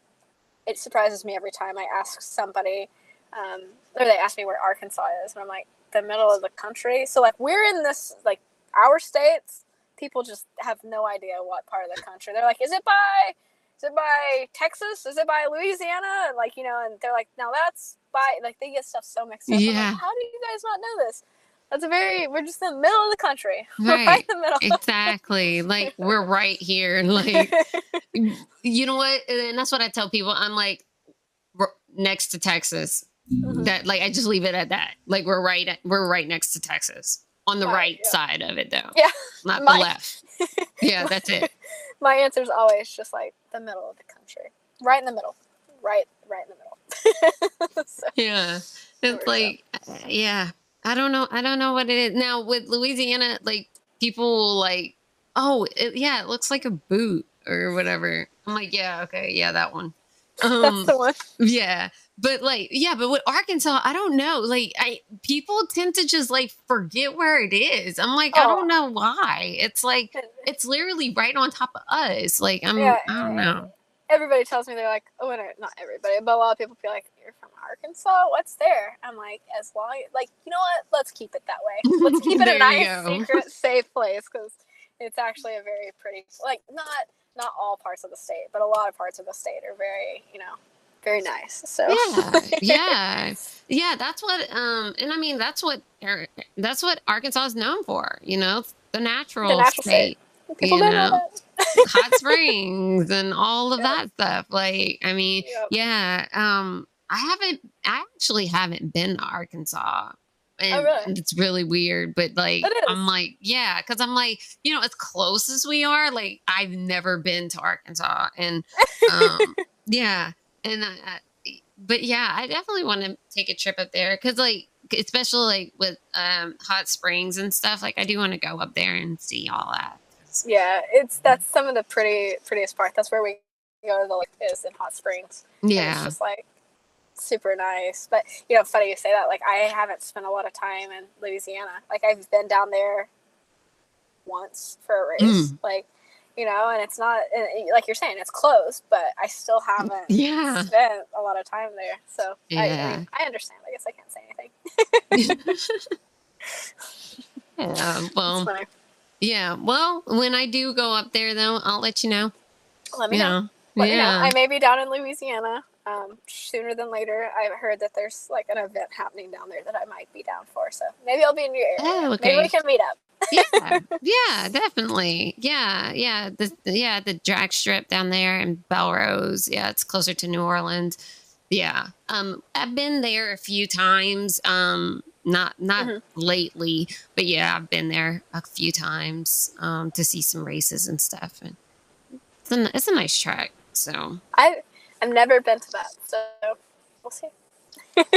it surprises me every time I ask somebody, um, or they ask me where Arkansas is, and I'm like, the middle of the country. So like we're in this like our states, people just have no idea what part of the country. They're like, is it by is it by Texas? Is it by Louisiana? And like, you know, and they're like, now that's by like they get stuff so mixed up. I'm like, Yeah. How do you guys not know this? That's a very we're just in the middle of the country. Right. right in the middle. exactly. Like we're right here. Like you know what? And that's what I tell people. I'm like next to Texas. Mhm. That like I just leave it at that. Like we're right at, we're right next to Texas. On the Right, right yeah. side of it though. Yeah. Not My- the left. Yeah, that's it. My answer is always just like the middle of the country. Right in the middle. Right right in the middle. so, Yeah. It's like uh, yeah. I don't know. I don't know what it is. Now with Louisiana, like people like, oh it, yeah, it looks like a boot or whatever. I'm like, yeah, okay, yeah, that one. Um, that's the one. Yeah. But like, yeah, but with Arkansas, I don't know. Like I people tend to just like forget where it is. I'm like, I Oh. don't know why. It's like it's literally right on top of us. Like I'm Yeah, I don't know. everybody tells me they're like, oh, no, not everybody, but a lot of people feel like, you're from Arkansas. What's there? I'm like, as long like you know what? Let's keep it that way. Let's keep it a nice, secret, safe place because it's actually a very pretty. Like not not all parts of the state, but a lot of parts of the state are very you know very nice. So Yeah. Yeah. Yeah, that's what um and I mean that's what that's what Arkansas is known for, you know, the natural, The natural state. state. people you know, hot springs and all of Yeah. that stuff. Like, I mean, Yep. yeah. Um, I haven't. I actually haven't been to Arkansas. And Oh, really? it's really weird, but like I'm like, yeah, because I'm like, you know, as close as we are, like I've never been to Arkansas, and um, yeah, and I, I, but yeah, I definitely want to take a trip up there because like, especially like with um hot springs and stuff, like I do want to go up there and see all that. Yeah, it's that's some of the pretty prettiest part. That's where we go to the like is in hot springs. Yeah. it's just like super nice. But you know, funny you say that. Like I haven't spent a lot of time in Louisiana. Like I've been down there once for a race. Mm. Like you know, and it's not like you're saying it's closed, but I still haven't Yeah. spent a lot of time there. So I, I, mean, I understand. I guess I can't say anything. yeah. Well, yeah. Well, when I do go up there, though, I'll let you know. Let me you know. know. Let me know. yeah. I may be down in Louisiana um, sooner than later. I've heard that there's like an event happening down there that I might be down for. So maybe I'll be in your area. Oh, Maybe we can meet up. yeah, yeah, definitely. Yeah, yeah. The yeah, the drag strip down there in Belle Rose. Yeah, it's closer to New Orleans. Yeah. Um, I've been there a few times. Um, not not Mhm. lately, but yeah, I've been there a few times. Um, to see some races and stuff, and it's a it's a nice track. So, I I've never been to that, so we'll see.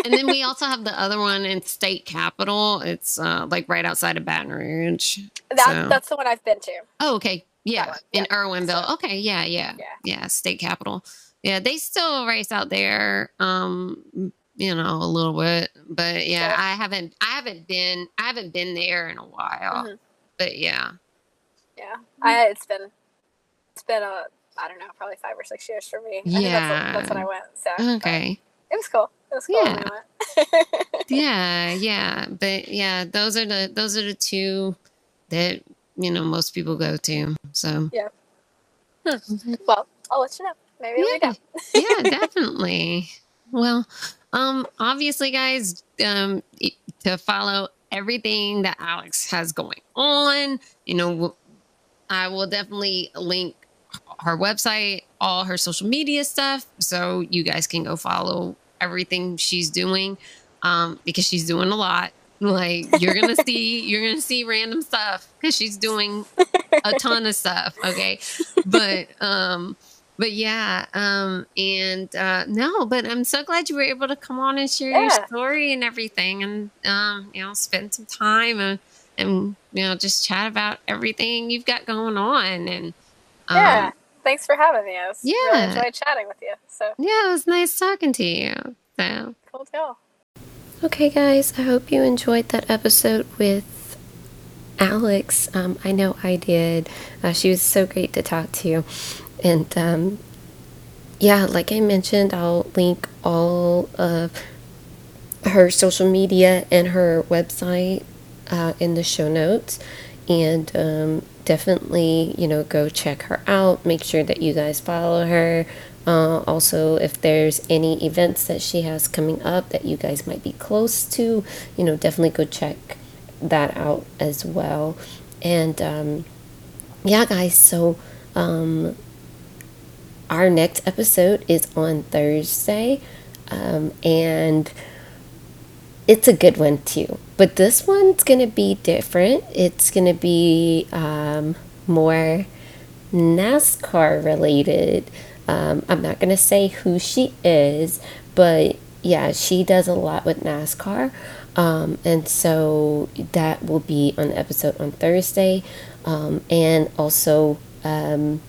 and then we also have the other one in State Capitol. It's uh like right outside of Baton Rouge. That So- that's the one I've been to. Oh, okay. Yeah, in yeah. Erwinville. So- okay, yeah, yeah, Yeah. yeah, State Capitol. Yeah, they still race out there. Um, you know, a little bit, but yeah, Yeah. I haven't, I haven't been, I haven't been there in a while. Mhm. But yeah, Yeah, I it's been it's been a I don't know probably five or six years for me. I think that's, when- that's when I went. So okay, it was cool. It was cool Yeah. Yeah, yeah, but yeah, those are the those are the two that you know most people go to. So yeah. well, I'll let you know. Maybe Yeah. yeah, definitely. Well, um, obviously, guys, um, to follow everything that Alex has going on, you know, I will definitely link her website, all her social media stuff, so you guys can go follow everything she's doing, um, because she's doing a lot. Like you're gonna see, you're gonna see random stuff because she's doing a ton of stuff. Okay, but um but yeah um and uh no but i'm so glad you were able to come on and share your story and everything and um you know spend some time and and you know just chat about everything you've got going on and um, yeah. Thanks for having me. I was really Yeah. enjoyed chatting with you. So yeah it was nice talking to you so cool deal. Okay, guys, I hope you enjoyed that episode with Alex. Um, I know I did. Uh, she was so great to talk to. And um, yeah, like I mentioned, I'll link all of her social media and her website uh, in the show notes. And um, definitely, you know, go check her out. Make sure that you guys follow her. Uh, also, if there's any events that she has coming up that you guys might be close to, you know, definitely go check that out as well. And um, yeah, guys, so um, our next episode is on Thursday. Um, and it's a good one too. But this one's to be different. It's to be um, more NASCAR related. Um, I'm not to say who she is, but yeah, she does a lot with NASCAR. Um, and so that will be on the episode on Thursday. Um, and also, um,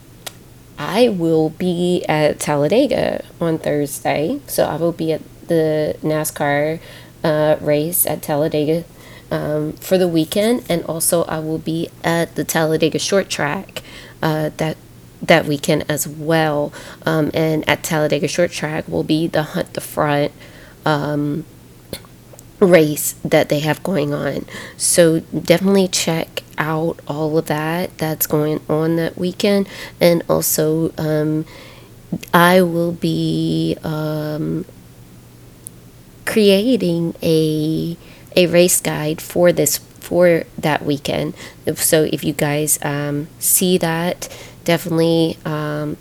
I will be at Talladega on Thursday. So I will be at the NASCAR uh, race at Talladega um, for the weekend, and also I will be at the Talladega short track uh, that that weekend as well. Um, and at Talladega short track will be the Hunt the Front um, race that they have going on. So definitely check out all of that that's going on that weekend, and also um, I will be um, creating a a race guide for this for that weekend. So if you guys um, see that, definitely um,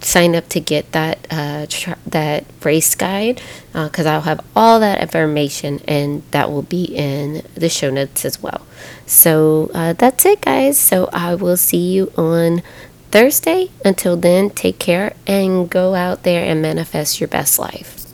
sign up to get that uh, tr- that race guide because uh, I'll have all that information and that will be in the show notes as well. So uh, that's it, guys. So I will see you on Thursday. Until then, take care and go out there and manifest your best life.